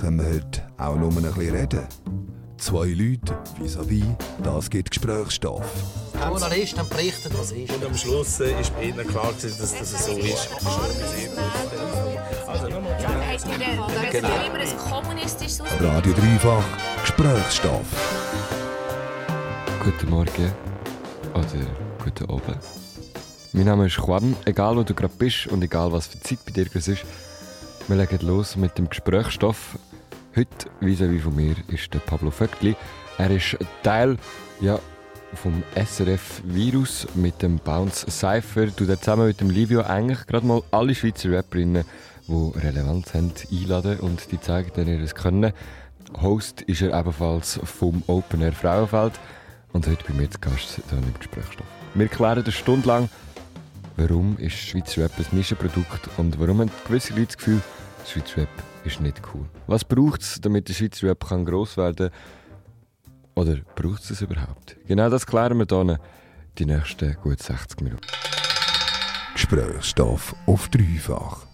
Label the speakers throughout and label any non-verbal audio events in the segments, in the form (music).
Speaker 1: Können wir heute auch nur ein bisschen reden? Zwei Leute vis-à-vis, das gibt Gesprächsstoff.
Speaker 2: Journalisten berichten, was ist.
Speaker 3: Und am Schluss äh, ist bei ihnen klar, dass das so ist.
Speaker 4: Genau. immer ein kommunistisches
Speaker 1: Radio Dreifach, Gesprächsstoff.
Speaker 5: Guten Morgen oder guten Abend. Mein Name ist Juan, egal wo du gerade bist und egal was für Zeit bei dir ist. Wir legen los mit dem Gesprächsstoff. Heute, vis-à-vis von mir, ist der Pablo Vöckli. Er ist Teil ja, vom SRF-Virus mit dem Bounce Cypher. Du zusammen mit dem Livio eigentlich gerade mal alle Schweizer Rapperinnen, die Relevanz haben, einladen und die zeigen dann ihr Können. Host ist er ebenfalls vom Open Air Frauenfeld und heute bei mir zu Gast hier im Gesprächsstoff. Wir klären eine Stunde lang, warum ist Schweizer Rap ein Nischenprodukt und warum haben gewisse Leute das Gefühl, Schweizer Rap ist nicht cool. Was braucht es, damit der Schweizer Rap kann gross werden kann? Oder braucht es es überhaupt? Genau das klären wir hier die nächsten gut 60 Minuten.
Speaker 1: Gesprächsstoff auf dreifach.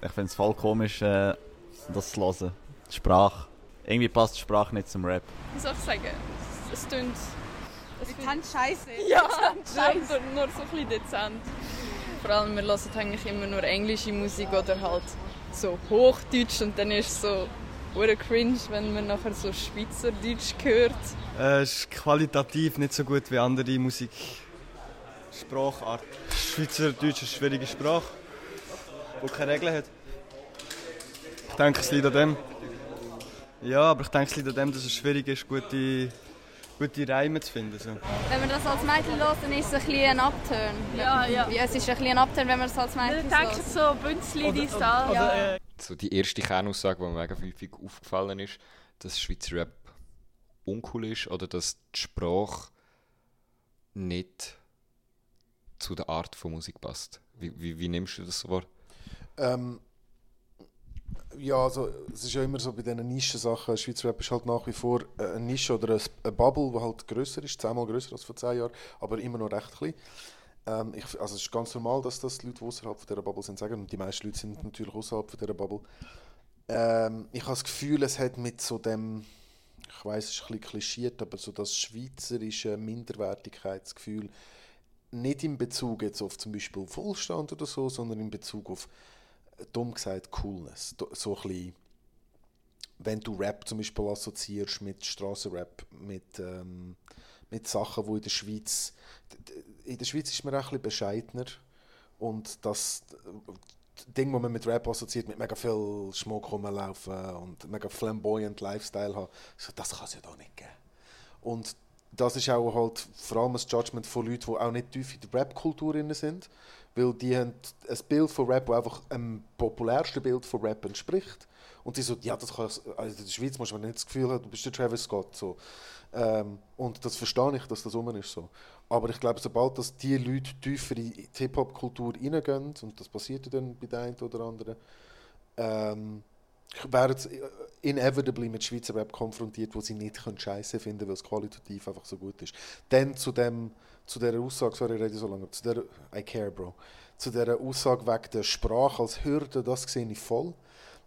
Speaker 6: Ich finde es voll komisch, äh, das zu hören. Die Sprache. Irgendwie passt die Sprache nicht zum Rap.
Speaker 7: Wie soll ich sagen? Es. Es
Speaker 8: Dezent scheiße. (laughs)
Speaker 7: Ja, scheiße. Nur, nur so ein bisschen dezent. Vor allem, wir hören eigentlich immer nur englische Musik oder halt so Hochdeutsch und dann ist es so hure cringe, wenn man nachher so Schweizerdeutsch hört.
Speaker 9: Äh, es ist qualitativ nicht so gut wie andere Musik. Sprachart. Schweizerdeutsch ist eine schwierige Sprache, die keine Regeln hat. Ich denke, es liegt an dem. Ja, aber ich denke, es liegt an dem, dass es schwierig ist, gute, gute Reime zu finden. So.
Speaker 8: Wenn man das als Mädchen hört, dann ist es ein bisschen ein Upturn.
Speaker 7: Ja, ja.
Speaker 8: ja es ist ein bisschen ein Upturn, wenn man es als Mädchen
Speaker 7: Ich denke
Speaker 8: hört.
Speaker 7: so Bünzli, die da.
Speaker 8: Ja.
Speaker 5: So die erste Kernaussage, die mir mega häufig aufgefallen ist, dass Schweizer Rap uncool ist oder dass die Sprache nicht zu der Art von Musik passt. Wie, wie, wie nimmst du das so wahr?
Speaker 10: Ähm, ja, also es ist ja immer so bei diesen Nischensachen, Schweizer Rap ist halt nach wie vor äh, eine Nische oder ein- eine Bubble, die halt grösser ist, zehnmal grösser als vor zehn Jahren, aber immer noch recht klein. Ähm, ich, also es ist ganz normal, dass das die Leute, die außerhalb dieser Bubble sind, sagen und die meisten Leute sind natürlich außerhalb dieser Bubble. Ähm, ich habe das Gefühl, es hat mit so dem, ich weiß, es ist ein bisschen klischiert, aber so das schweizerische Minderwertigkeitsgefühl nicht in Bezug jetzt auf zum Beispiel Wohlstand oder so, sondern in Bezug auf dumm gesagt Coolness. So ein bisschen, wenn du Rap zum Beispiel assoziierst mit Strassenrap, mit, ähm, mit Sachen, wo in der Schweiz in der Schweiz ist man auch ein bisschen bescheidener und das äh, Ding, das man mit Rap assoziiert, mit mega viel Schmuck rumlaufen und mega flamboyant Lifestyle haben, das kann es ja da nicht geben. Und das ist auch halt vor allem ein Judgment von Leuten, die auch nicht tief in der Rap-Kultur sind, weil die haben ein Bild von Rap, das einfach dem populärsten Bild von Rap entspricht. Und die so, ja, das kann, also in der Schweiz muss man nicht das Gefühl haben, du bist der Travis Scott. So. Ähm, und das verstehe ich, dass das rum ist so. Aber ich glaube, sobald dass die Leute tiefer in die Hip-Hop-Kultur reingehen, und das passiert dann bei der einen oder anderen, ähm, werden sie inevitably mit Schweizer Rap konfrontiert, wo sie nicht können Scheiße finden, weil es qualitativ einfach so gut ist. Dann zu dem, zu der Aussage, sorry, ich rede so lange, zu der, I care, Bro, zu der Aussage wegen der Sprache als Hürde, das sehe ich voll.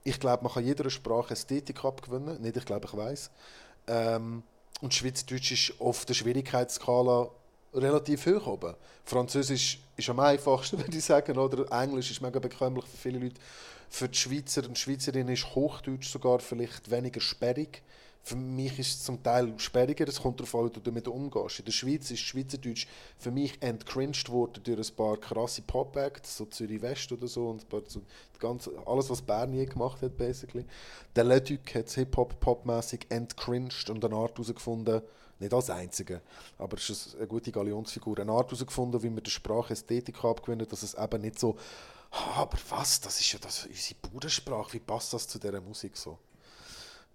Speaker 10: Ich glaube, man kann jeder Sprache Ästhetik abgewinnen, nicht, ich glaube, ich weiß. Ähm, und Schweizerdeutsch ist auf der Schwierigkeitsskala relativ hoch oben. Französisch ist am einfachsten, (laughs) würde ich sagen, oder Englisch ist mega bekömmlich für viele Leute. Für die Schweizer und Schweizerinnen ist Hochdeutsch sogar vielleicht weniger sperrig. Für mich ist es zum Teil sperriger, es kommt darauf an, wie du damit umgehst. In der Schweiz ist Schweizerdeutsch für mich entcringed worden durch ein paar krasse Pop-Acts, so Zürich West oder so, und so ganze, alles, was Bern je gemacht hat, basically. Der Leduc hat es Hip-Hop-Pop-mässig entcringed und eine Art herausgefunden, nicht als Einzige, aber es ist eine gute Galionsfigur, eine Art herausgefunden, wie man der Sprache Ästhetik abgewinnen, dass es eben nicht so, «Ah, aber was, das ist ja das, unsere Budensprache, wie passt das zu dieser Musik so?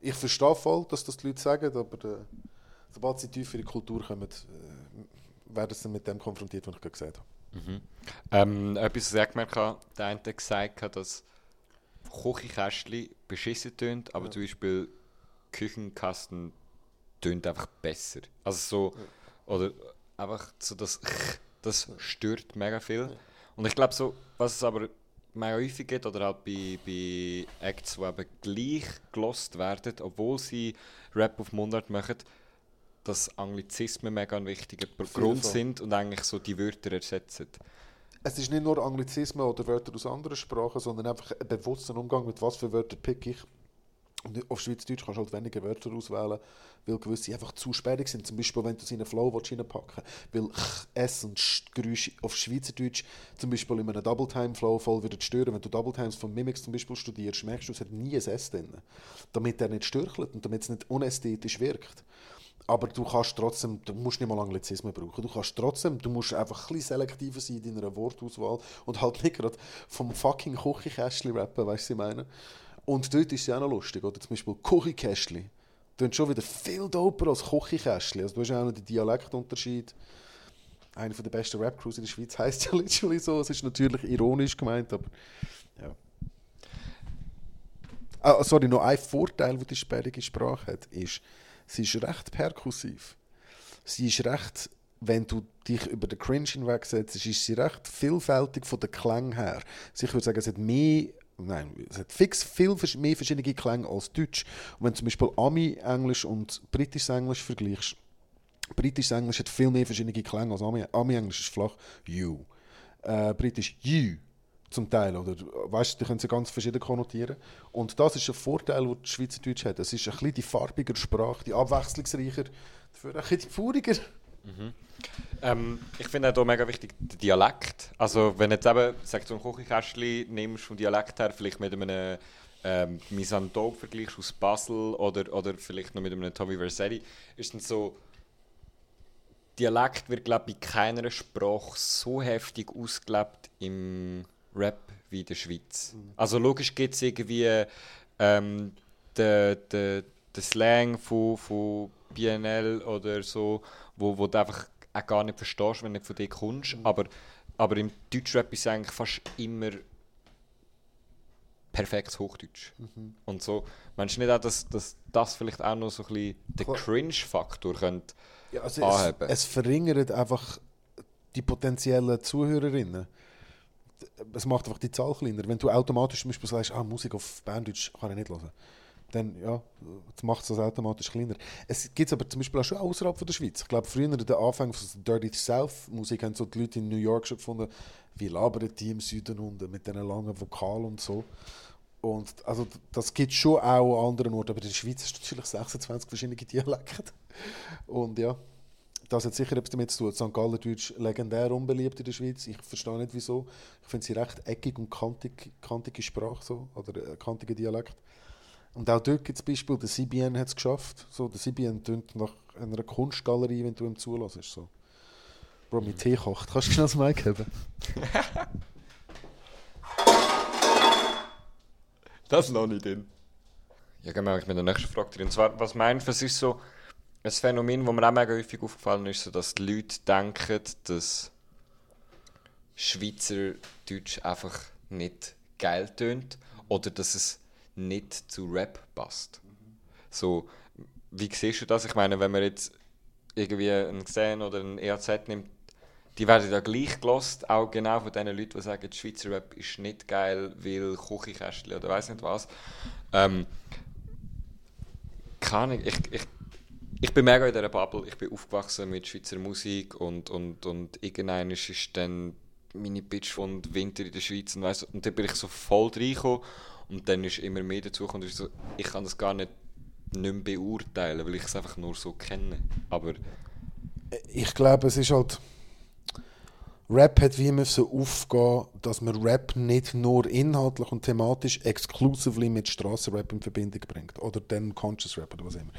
Speaker 10: Ich verstehe voll, dass das die Leute sagen, aber äh, sobald sie tiefer in die Kultur kommen, äh, werden sie mit dem konfrontiert, was ich gerade gesagt habe.
Speaker 5: Mhm. Ähm, etwas, was ich gemerkt habe, der eine hat gesagt, dass Küchenkästchen beschissen tönt, aber zum Beispiel Küchenkasten tönt einfach besser. Also so, oder einfach so das, das stört mega viel. Und ich glaube so, was es aber mega häufig gibt, oder halt bei, bei Acts, die eben gleich gelost werden, obwohl sie Rap auf Mundart machen, dass Anglizismen mega ein wichtiger Grund
Speaker 10: Fall.
Speaker 5: sind und eigentlich so die Wörter ersetzen.
Speaker 10: Es ist nicht nur Anglizismen oder Wörter aus anderen Sprachen, sondern einfach ein bewusster Umgang mit was für Wörter pick ich. Und auf Schweizerdeutsch kannst du halt weniger Wörter auswählen, weil gewisse einfach zu sperrig sind. Zum Beispiel, wenn du sie in einen Flow reinpacken willst. Weil Ch, S und Sch Geräusche auf Schweizerdeutsch zum Beispiel in einem Double-Time-Flow voll wieder stören. Wenn du Double-Times von Mimics zum Beispiel studierst, merkst du, es hat nie ein S drin. Damit er nicht störchelt und damit es nicht unästhetisch wirkt. Aber du kannst trotzdem, du musst nicht mal Anglizismen brauchen. Du kannst trotzdem, du musst einfach ein bisschen selektiver sein in deiner Wortauswahl und halt nicht gerade vom fucking Küchenkästchen rappen, weißt du, was ich meine? Und dort ist es auch noch lustig, oder? Zum Beispiel Küchenkästchen. Klingt schon wieder viel doper als Küchenkästchen. Also du hast auch noch den Dialektunterschied. Eine der besten Rap-Crews in der Schweiz (laughs) heisst ja literally so. Es ist natürlich ironisch gemeint, aber ja. Ah, sorry, noch ein Vorteil, den die sperrige Sprache hat, ist, sie ist recht perkussiv. Sie ist recht, wenn du dich über den Cringe hinwegsetzt, ist sie recht vielfältig von den Klängen her. Also ich würde sagen, es hat mehr, nein, es hat fix viel mehr verschiedene Klänge als Deutsch. Und wenn du zum Beispiel Ami-Englisch und britisches Englisch vergleichst, britisches Englisch hat viel mehr verschiedene Klänge als Ami- Ami-Englisch ist flach, you. Äh, Britisch, you zum Teil. Oder, weißt die können sie ganz verschieden konnotieren. Und das ist ein Vorteil, den Schweizerdeutsch hat. Es ist ein bisschen die farbigere Sprache, die abwechslungsreicher, dafür ein bisschen die fauriger.
Speaker 5: Ähm, ich finde auch hier mega wichtig der Dialekt. Also wenn du jetzt eben, sag so ein Küchenkästchen nimmst vom Dialekt her, vielleicht mit einem ähm, Misanthrope vergleichst aus Basel oder, oder vielleicht noch mit einem Tommy Versetti, ist dann so, Dialekt wird glaube ich bei keiner Sprache so heftig ausgelebt im Rap wie in der Schweiz. Also logisch gibt es irgendwie ähm, den, den, den Slang von, von BNL oder so, wo, wo du einfach auch gar nicht verstehst, wenn du nicht von dir kommst. Aber, aber im Deutschrap ist es eigentlich fast immer perfektes Hochdeutsch.
Speaker 10: Mhm.
Speaker 5: Und so, meinst du nicht auch, dass, dass das vielleicht auch noch so ein bisschen den. Cringe-Faktor könnte
Speaker 10: Ja, also
Speaker 5: anheben?
Speaker 10: es, es verringert einfach die potenziellen Zuhörerinnen. Es macht einfach die Zahl kleiner. Wenn du automatisch zum Beispiel sagst, ah, Musik auf Berndeutsch kann ich nicht hören, dann ja, macht es das automatisch kleiner. Es gibt aber zum Beispiel auch schon außerhalb von der Schweiz. Ich glaube, früher in den Anfängen von der Dirty South Musik haben so die Leute in New York schon gefunden, wie labern die im Süden unten mit diesen langen Vokalen und so. Und also das gibt schon auch an anderen Orten, aber in der Schweiz hast du natürlich 26 verschiedene Dialekte. Und ja, das hat sicher etwas damit zu tun. St. Gallen Deutsch legendär unbeliebt in der Schweiz. Ich verstehe nicht wieso. Ich finde sie recht eckig und kantig, kantige Sprache so, oder äh, kantiger Dialekt. Und auch dort gibt es Beispiele, der CBN hat es geschafft. So, der CBN tönt nach einer Kunstgalerie, wenn du ihm zulässt. So. Bro, mit Tee kocht. Kannst du schnell das Mic haben? (laughs)
Speaker 5: Das noch nicht in. Ja, gehen wir eigentlich mit der nächsten Frage drin. Und zwar, was meinst du, was ist so ein Phänomen, das mir auch mega häufig aufgefallen ist, so, dass die Leute denken, dass Schweizerdeutsch einfach nicht geil tönt oder dass es nicht zu Rap passt. So, wie siehst du das? Ich meine, wenn man jetzt irgendwie einen Xen oder einen EAZ nimmt, die werden ja gleich gelost, auch genau von den Leuten, die sagen, Schweizer Rap ist nicht geil, weil Küchenkästchen oder weiß nicht was. Ähm, keine Ahnung, ich, ich, ich bin mega in dieser Bubble, ich bin aufgewachsen mit Schweizer Musik und, und, und irgendwann ist dann meine Bitch von Winter in der Schweiz und, weiss, und dann bin ich so voll reingekommen und dann ist immer mehr dazu und ich so, ich kann das gar nicht, nicht beurteilen, weil ich es einfach nur so kenne. Aber
Speaker 10: ich glaube, es ist halt. Rap hat wie müssen aufgehen, dass man Rap nicht nur inhaltlich und thematisch exclusively mit Strassenrap in Verbindung bringt. Oder dann Conscious Rap oder was immer.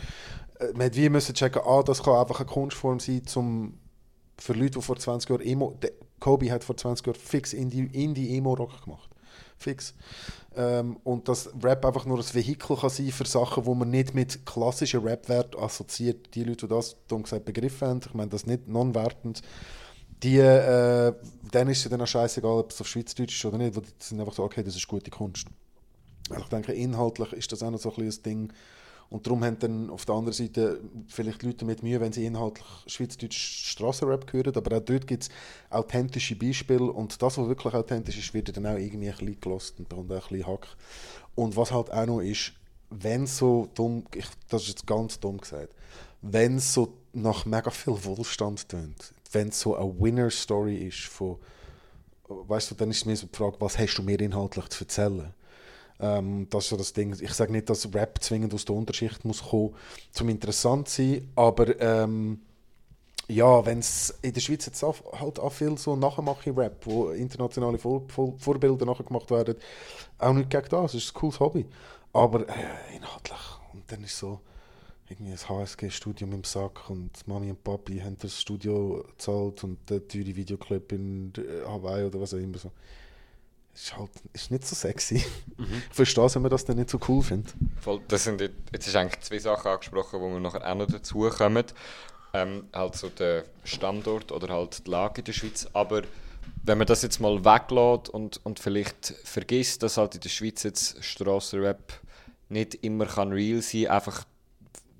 Speaker 10: Äh, Man hat wie müssen checken, ah, das kann einfach eine Kunstform sein, zum, für Leute, die vor 20 Jahren Emo. Kobe hat vor 20 Jahren fix Indie- Indie-Emo-Rock gemacht. Fix. Ähm, und dass Rap einfach nur ein Vehikel kann sein für Sachen, wo man nicht mit klassischen Rap-Wert assoziiert. Die Leute, die das dumm gesagt begriffen haben, ich meine das nicht non-wertend, die, äh, denen ist es dann auch scheißegal, ob es auf Schweizerdeutsch ist oder nicht, die sind einfach so, okay, das ist gute Kunst. Also ich denke, inhaltlich ist das auch noch so ein bisschen ein Ding. Und darum haben dann auf der anderen Seite vielleicht Leute mit Mühe, wenn sie inhaltlich schweizerdeutsch Strassenrap hören. Aber auch dort gibt es authentische Beispiele. Und das, was wirklich authentisch ist, wird dann auch irgendwie ein bisschen gelost und bekommt auch ein bisschen Hack. Und was halt auch noch ist, wenn so dumm, ich, das ist jetzt ganz dumm gesagt, wenn es so nach mega viel Wohlstand tönt, wenn es so eine Winner-Story ist von, weißt du, dann ist mir so die Frage, was hast du mir inhaltlich zu erzählen? Ähm, das ist so das Ding. Ich sage nicht, dass Rap zwingend aus der Unterschicht muss kommen, zum interessant zu sein, aber ähm, ja, wenn es in der Schweiz jetzt auch, halt auch viel so Nachmache-Rap, wo internationale Vor Vor Vorbilder nachgemacht werden, auch nicht gegen das, es ist ein cooles Hobby. Aber äh, inhaltlich, und dann ist so irgendwie ein HSG-Studium im Sack und Mami und Papi haben das Studio gezahlt und der teure Videoclip in Hawaii oder was auch immer so ist halt ist nicht so sexy. Mhm. Ich (laughs) verstehe wenn man das dann nicht so cool findet.
Speaker 5: Voll, das sind jetzt, jetzt ist eigentlich zwei Sachen angesprochen, wo wir nachher auch noch dazu kommen. Ähm, halt so der Standort oder halt die Lage in der Schweiz. Aber wenn man das jetzt mal weglässt und, und vielleicht vergisst, dass halt in der Schweiz jetzt Strassenrap nicht immer kann real sein kann, einfach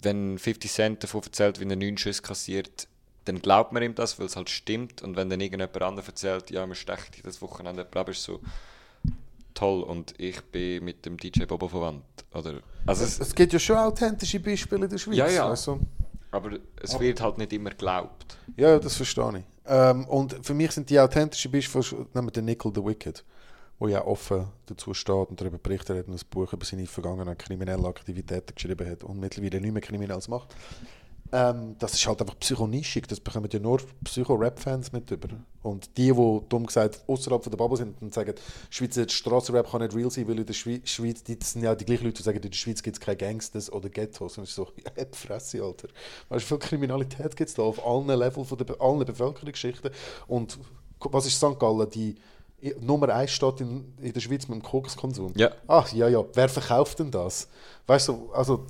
Speaker 5: wenn 50 Cent davon erzählt, wie er neun Schüsse kassiert, dann glaubt man ihm das, weil es halt stimmt. Und wenn dann irgendjemand anderes erzählt, ja, man stecht das Wochenende, glaube ich, so toll und ich bin mit dem DJ Bobo verwandt. Oder,
Speaker 10: also es, es gibt ja schon authentische Beispiele in der Schweiz.
Speaker 5: Ja, ja. Also. Aber es wird halt nicht immer geglaubt.
Speaker 10: Ja, das verstehe ich. Ähm, und für mich sind die authentischen Beispiele, nehmen wir den Nickel the Wicked, wo ja offen dazu steht und darüber berichtet hat und ein Buch über seine vergangenen kriminellen Aktivitäten geschrieben hat und mittlerweile nicht mehr Kriminelles macht. Ähm, das ist halt einfach psychonischig, das bekommen ja nur Psycho-Rap-Fans mit über. Und die, die dumm gesagt außerhalb der Bubble sind und sagen, Schweizer Strassenrap kann nicht real sein, weil in der Schweiz, die sind ja die gleichen Leute, die sagen, in der Schweiz gibt es keine Gangsters oder Ghettos. Und ich so, (laughs) ja, Fresse, Alter. Weißt du, wie viel Kriminalität gibt es da auf allen Leveln von der, allen Bevölkerungsschichten? Und was ist St. Gallen, die Nummer 1 steht in, in der Schweiz mit dem Kokskonsum?
Speaker 5: Ja.
Speaker 10: Ach, ja, ja, wer verkauft denn das? Weißt du, also...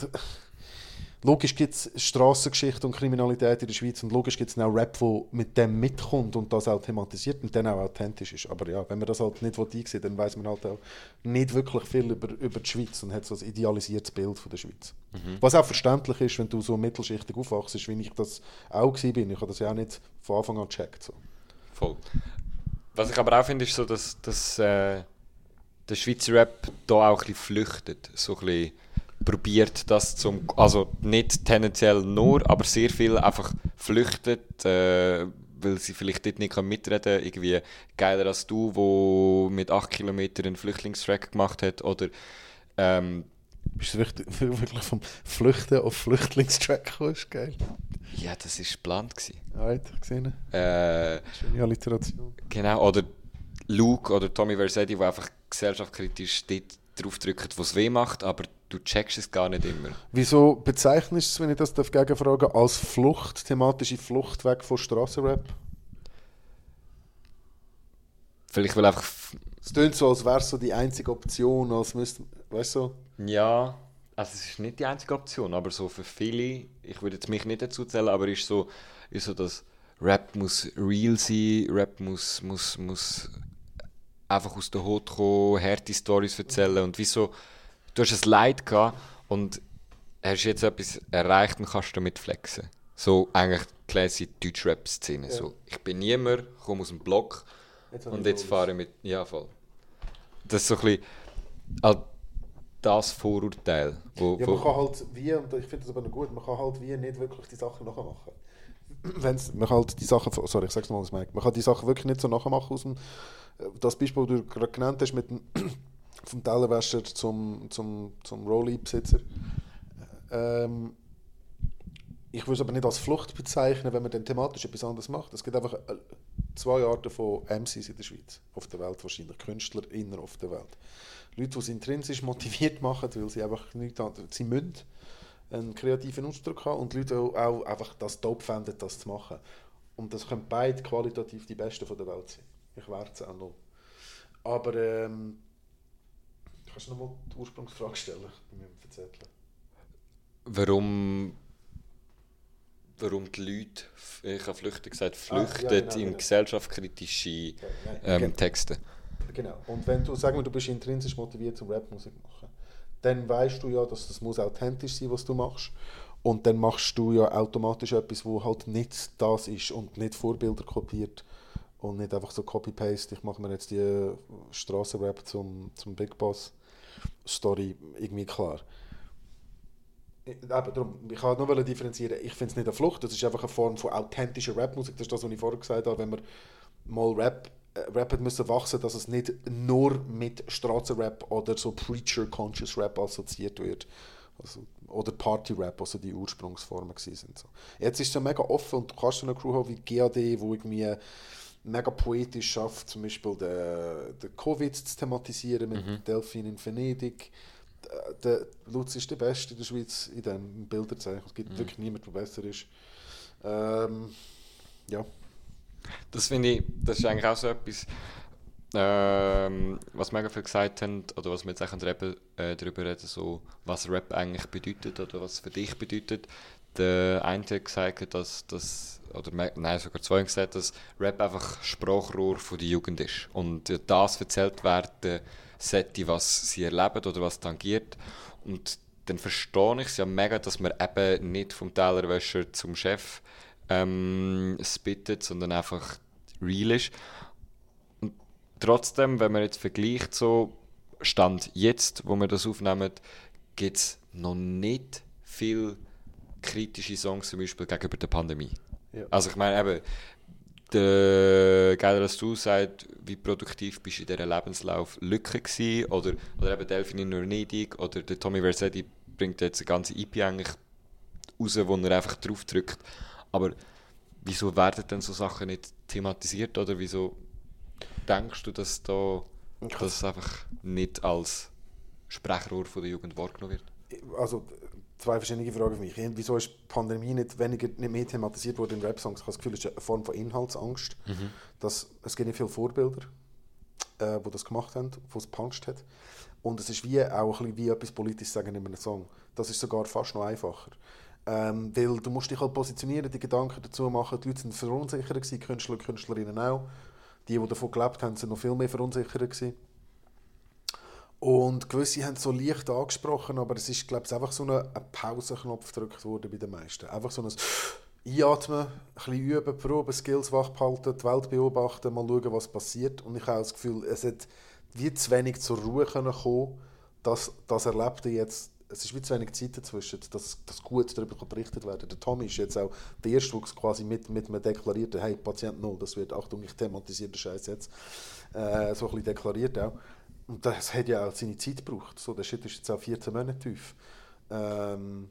Speaker 10: Logisch gibt es Strassengeschichte und Kriminalität in der Schweiz und logisch gibt es auch Rap, der mit dem mitkommt und das auch thematisiert und dann auch authentisch ist. Aber ja, wenn man das halt nicht einsieht, dann weiß man halt auch nicht wirklich viel über, über die Schweiz und hat so ein idealisiertes Bild von der Schweiz. Mhm. Was auch verständlich ist, wenn du so mittelschichtig aufwachst, wie ich das auch bin. Ich habe das ja auch nicht von Anfang an gecheckt. So.
Speaker 5: Voll. Was ich aber auch finde, ist so, dass, dass äh, der Schweizer Rap da auch ein bisschen flüchtet. So ein bisschen probiert das zum, also nicht tendenziell nur, aber sehr viel einfach flüchtet, äh, weil sie vielleicht dort nicht mitreden können. Irgendwie geiler als du, wo mit 8 Kilometern einen Flüchtlingstrack gemacht hat oder ähm,
Speaker 10: bist du wirklich, (laughs) wirklich vom Flüchten auf Flüchtlingstrack gekommen? Geil.
Speaker 5: Ja, das war geplant.
Speaker 10: Right, gesehen.
Speaker 5: Äh,
Speaker 10: Schöne Alliteration.
Speaker 5: Genau, oder Luke oder Tommy Versetti, die einfach gesellschaftskritisch dort drauf drücken, wo es weh macht, aber du checkst es gar nicht immer.
Speaker 10: Wieso bezeichnest du es, wenn ich das darf gegenfragen als Flucht, thematische Flucht weg von Strassenrap?
Speaker 5: Vielleicht weil einfach...
Speaker 10: Es klingt so, als wäre es so die einzige Option, als müsste, weißt du?
Speaker 5: Ja, also es ist nicht die einzige Option, aber so für viele, ich würde jetzt mich nicht dazu zählen, aber ist so, ist so dass Rap muss real sein, Rap muss, muss, muss einfach aus der Haut kommen, harte Stories erzählen und wieso du hast ein Leid gehabt und hast jetzt etwas erreicht und kannst damit flexen. So eigentlich classy Deutschrap-Szene. Ja. So, ich bin niemand, komme aus dem Block jetzt und jetzt fahre ich mit. Ja, voll. Das ist so ein bisschen halt das Vorurteil. Wo,
Speaker 10: ja, man kann halt wie, und ich finde das aber noch gut, man kann halt wie nicht wirklich die Sachen nachmachen. Wenn's, man kann halt die Sachen, sorry, ich sag's nochmal, man kann die Sachen wirklich nicht so nachmachen aus dem, das Beispiel, das du gerade genannt hast mit dem (clears throat) vom Tellerwäscher zum, zum, zum Rolli-Besitzer. Ähm, ich würde es aber nicht als Flucht bezeichnen, wenn man dann thematisch etwas anderes macht. Es gibt einfach äh, zwei Arten von MCs in der Schweiz, auf der Welt wahrscheinlich, Künstler inner auf der Welt. Leute, die es intrinsisch motiviert machen, weil sie einfach nicht sie müssen einen kreativen Ausdruck haben und Leute, die auch einfach das dope fänden, das zu machen. Und das können beide qualitativ die Besten von der Welt sein. Ich werde es auch noch. Aber ähm, Kannst du nochmal die Ursprungsfrage stellen? Ich mir verzetteln.
Speaker 5: Warum, warum die Leute, ich habe flüchtig gesagt, flüchten ah, ja, genau, in genau. gesellschaftskritische ähm, genau. Texte?
Speaker 10: Genau. Und wenn du, sagen wir, du bist intrinsisch motiviert zum Rapmusik machen, dann weißt du ja, dass das muss authentisch sein, was du machst. Und dann machst du ja automatisch etwas, wo halt nicht das ist und nicht Vorbilder kopiert und nicht einfach so Copy-Paste. Ich mache mir jetzt die Straßenrap zum, zum Big Boss Story irgendwie klar. Eben, darum, ich kann nur differenzieren. Ich finde es nicht eine Flucht, das ist einfach eine Form von authentischer Rapmusik. Das ist das, was ich vorher gesagt habe, wenn man mal Rap, äh, Rap hat müssen wachsen, dass es nicht nur mit Straßenrap oder so Preacher-Conscious Rap assoziiert wird. Also, oder Party-Rap, also die Ursprungsformen sind. So. Jetzt ist es ja mega offen und du kannst eine Crew haben wie GAD, wo irgendwie mega poetisch schafft, zum Beispiel den, den Covid zu thematisieren mit mhm. Delphin in Venedig. Der, der Lutz ist der Beste in der Schweiz in diesem Bilderzeichen. Es gibt mhm. wirklich niemanden, der besser ist. Ähm, ja.
Speaker 5: Das finde ich, das ist eigentlich auch so etwas, ähm, was mega viel gesagt haben, oder was wir jetzt auch Rap, äh, darüber reden, so, was Rap eigentlich bedeutet oder was für dich bedeutet. Der eine hat gesagt, dass, dass oder nein, sogar zwei haben gesagt, dass Rap einfach Sprachrohr von der Jugend ist und das erzählt werden sollte, was sie erleben oder was tangiert. Und dann verstehe ich es ja mega, dass man eben nicht vom Tellerwäscher zum Chef ähm, spittet, sondern einfach real ist. Und trotzdem, wenn man jetzt vergleicht, so Stand jetzt, wo wir das aufnehmen, gibt es noch nicht viel kritische Songs zum Beispiel gegenüber der Pandemie. Ja. Also ich meine eben, der Geiler als du sagt, wie produktiv bist du in dieser Lebenslauf Lücke gewesen, oder, oder eben Delphine in Venedig, oder der Tommy Versetti bringt jetzt eine ganze EP eigentlich raus, wo er einfach drauf drückt. Aber wieso werden denn so Sachen nicht thematisiert, oder wieso denkst du, dass da das einfach nicht als Sprachrohr von der Jugend wahrgenommen wird?
Speaker 10: Also zwei verschiedene Fragen für mich. Wieso ist die Pandemie nicht, weniger, nicht mehr thematisiert worden in Rap-Songs? Ich habe das Gefühl, es ist eine Form von Inhaltsangst. Mhm. Dass, es gibt nicht viele Vorbilder, äh, die das gemacht haben, die es gepuncht hat. Und es ist wie auch ein bisschen wie etwas politisch sagen in einem Song. Das ist sogar fast noch einfacher. Ähm, weil du musst dich halt positionieren, die Gedanken dazu machen. Die Leute sind verunsichert gewesen, Künstler und Künstlerinnen auch. Die, die davon gelebt haben, sind noch viel mehr verunsichert gewesen. Und gewisse haben es so leicht angesprochen, aber es ist, glaube ich, einfach so ein, Pausenknopf gedrückt worden bei den meisten. Einfach so ein Einatmen, ein bisschen üben, proben, Skills wach behalten, die Welt beobachten, mal schauen, was passiert. Und ich habe das Gefühl, es hat wie zu wenig zur Ruhe kommen, dass das Erlebte jetzt es ist wie zu wenig Zeit dazwischen, dass das gut darüber berichtet werden Der Tommy ist jetzt auch der Erste, der quasi mit, mit einem deklarierten «Hey, Patient Null», das wird, Achtung, ich thematisiere den Scheiß jetzt, äh, so ein bisschen deklariert auch. Und das hat ja auch seine Zeit gebraucht. So, der Shit ist jetzt auch 14 Monate tief. Ähm,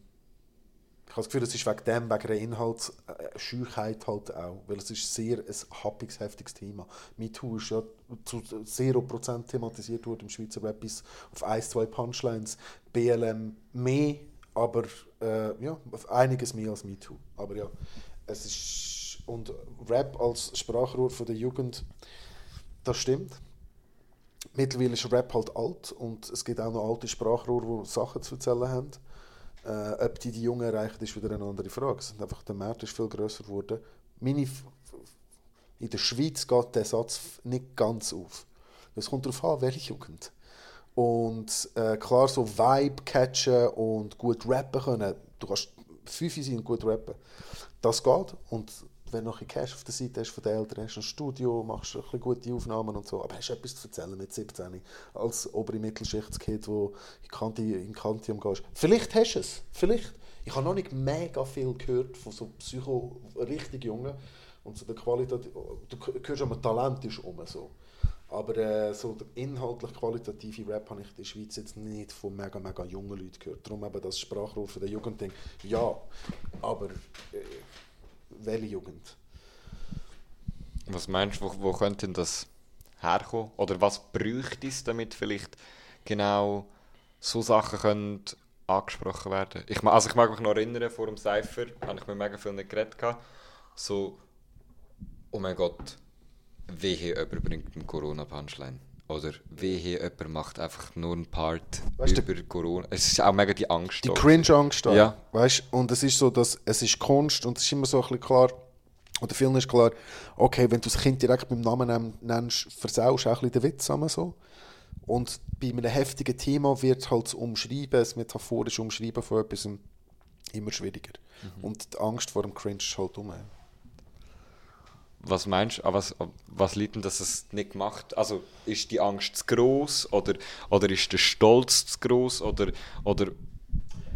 Speaker 10: ich habe das Gefühl, es ist wegen dem, wegen der Inhaltsscheuchheit halt auch. Weil es ist sehr ein happiges, heftiges Thema. MeToo ist ja zu 0% thematisiert worden im Schweizer Rap bis auf ein, zwei Punchlines. BLM mehr, aber äh, ja, einiges mehr als MeToo. Aber ja, es ist... Und Rap als Sprachrohr von der Jugend, das stimmt mittlerweile ist Rap halt alt und es gibt auch noch alte Sprachrohre, die Sachen zu erzählen haben. Äh, ob die die Jungen erreichen, ist wieder eine andere Frage. Einfach, der Markt ist viel grösser geworden. Meine in der Schweiz geht der Satz nicht ganz auf. Es kommt darauf an, welche Jugend. Und äh, klar, so Vibe catchen und gut rappen können. Du kannst fünf sein und gut rappen. Das geht. Und wenn du noch ein Cash auf der Seite hast von den Eltern, hast du ein Studio, machst ein bisschen gute Aufnahmen und so, aber hast du etwas zu erzählen mit 17 als obere Mittelschichtskind, wo in Kanti, in Kantium gehst. Vielleicht hast du es, vielleicht. Ich habe noch nicht mega viel gehört von so Psycho, richtig Jungen und so der Qualität, du hörst aber Talent ist um so. Aber äh, so der inhaltlich qualitative Rap habe ich in der Schweiz jetzt nicht von mega, mega jungen Leuten gehört. Darum eben das Sprachrohr für den Jugendding. Ja, aber... Äh, welche Jugend?
Speaker 5: Was meinst du, wo, wo könnte das herkommen? Oder was bräuchte es, damit vielleicht genau so Sachen können angesprochen werden ich, Also ich mag mich noch erinnern, vor dem Cypher habe ich mir mega viel nicht geredet. So, oh mein Gott, wie hier jemand bringt einen Corona-Punchline. Oder wie hier jemand macht einfach nur einen Part weißt über Corona. Es ist auch mega die Angst.
Speaker 10: Die Cringe-Angst da. Ja. Weißt? Und es ist so, dass es ist Kunst und es ist immer so ein bisschen klar, oder vielen ist klar, okay, wenn du das Kind direkt beim Namen nennst, versaust du auch ein bisschen den Witz zusammen so. Und bei einem heftigen Thema wird halt das Umschreiben, das metaphorische Umschreiben von etwas immer schwieriger. Und die Angst vor dem Cringe ist halt um.
Speaker 5: Was meinst du, an was, was liegt denn, dass es nicht gemacht Also ist die Angst zu groß oder, oder ist der Stolz zu groß oder, oder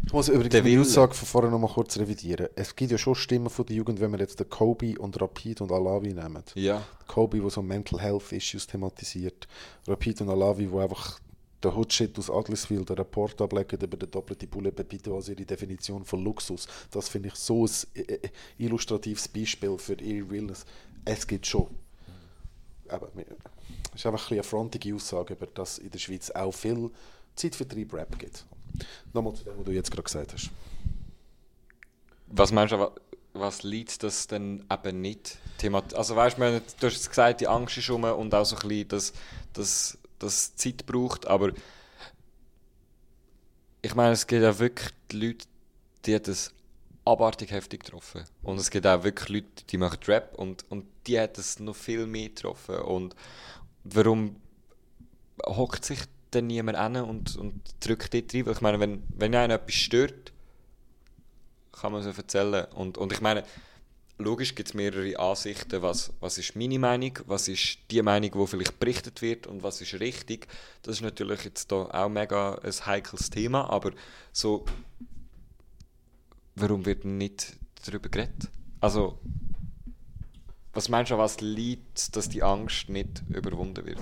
Speaker 10: Ich muss übrigens
Speaker 5: Der Wille.
Speaker 10: Aussage von vorher noch mal kurz revidieren. Es gibt ja schon Stimmen von der Jugend, wenn wir jetzt den Kobe und Rapid und Alavi nehmen.
Speaker 5: Ja.
Speaker 10: Kobe, der so Mental Health Issues thematisiert. Rapid und Alavi, wo einfach der Hoodshit aus Adliswil den Report ablegen über den doppelten Bullet Pepito als ihre Definition von Luxus. Das finde ich so ein äh, äh, illustratives Beispiel für ihre Realness. Es gibt schon. Aber es ist einfach eine frontige Aussage, über dass in der Schweiz auch viel Zeitvertrieb Rap gibt. Nochmal zu dem, was du jetzt gerade gesagt hast.
Speaker 5: Was meinst du, wa- was liegt das denn eben nicht thematisiert? Also weißt du, du hast gesagt, die Angst ist rum und auch so ein bisschen, dass dass das Zeit braucht, aber ich meine, es gibt ja wirklich die Leute, die das abartig heftig getroffen. Und es gibt auch wirklich Leute, die machen Rap und, und die hat es noch viel mehr getroffen. Und warum hockt sich denn niemand an und, und drückt dort rein? Weil ich meine, wenn, wenn einen etwas stört, kann man so erzählen. Und, und ich meine, logisch gibt es mehrere Ansichten, was, was ist meine Meinung, was ist die Meinung, die vielleicht berichtet wird und was ist richtig. Das ist natürlich jetzt da auch mega ein heikles Thema, aber so, warum wird nicht darüber geredet? Also, was meinst du, was liegt, dass die Angst nicht überwunden wird?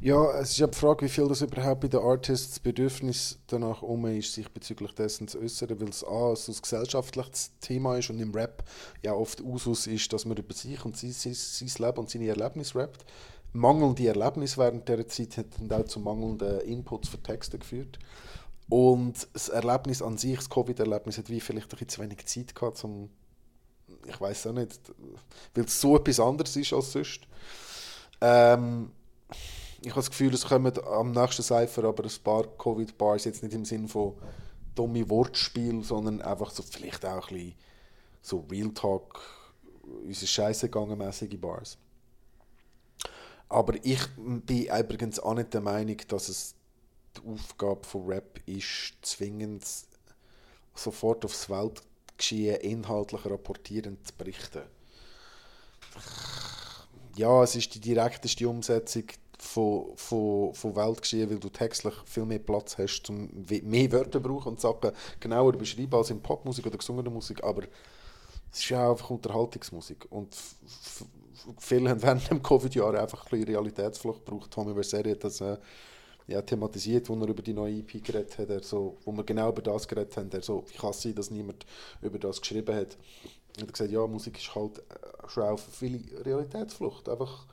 Speaker 10: Ja, es ist ja die Frage, wie viel das überhaupt bei den Artists Bedürfnis danach um ist, sich bezüglich dessen zu äußern, weil es A, ein gesellschaftliches Thema ist und im Rap ja oft Usus ist, dass man über sich und sein, sein, sein Leben und seine Erlebnisse rappt. Mangelnde Erlebnisse während dieser Zeit haben auch zu mangelnden Inputs für Texte geführt. Und das Erlebnis an sich, das Covid-Erlebnis, hat wie vielleicht ein zu wenig Zeit gehabt, um, ich weiß auch nicht, weil es so etwas anderes ist als sonst. Ähm, ich habe das Gefühl, es kommen am nächsten Cypher aber ein paar Covid-Bars, jetzt nicht im Sinn von dumme Wortspiel, sondern einfach so vielleicht auch ein bisschen so Real Talk, unsere Scheiße gegangen Bars. Aber ich bin übrigens auch nicht der Meinung, dass es die Aufgabe von Rap ist, zwingend sofort aufs Weltgeschehen inhaltlich rapportierend zu berichten. Ja, es ist die direkteste Umsetzung von, von, von Weltgeschehen, weil du textlich viel mehr Platz hast, um mehr Wörter brauchen und Sachen genauer beschreiben als in Popmusik oder gesungener Musik, aber es ist ja einfach Unterhaltungsmusik und viele haben während dem Covid-Jahr einfach ein bisschen Realitätsflucht gebraucht. Tommy Versetti hat das äh, ja, thematisiert, wo er über die neue EP geredet hat, er so, wo wir genau über das geredet haben, er so, wie kann es sein, dass niemand über das geschrieben hat. Er hat gesagt, ja, Musik ist halt äh, schon auch für viele Realitätsflucht, einfach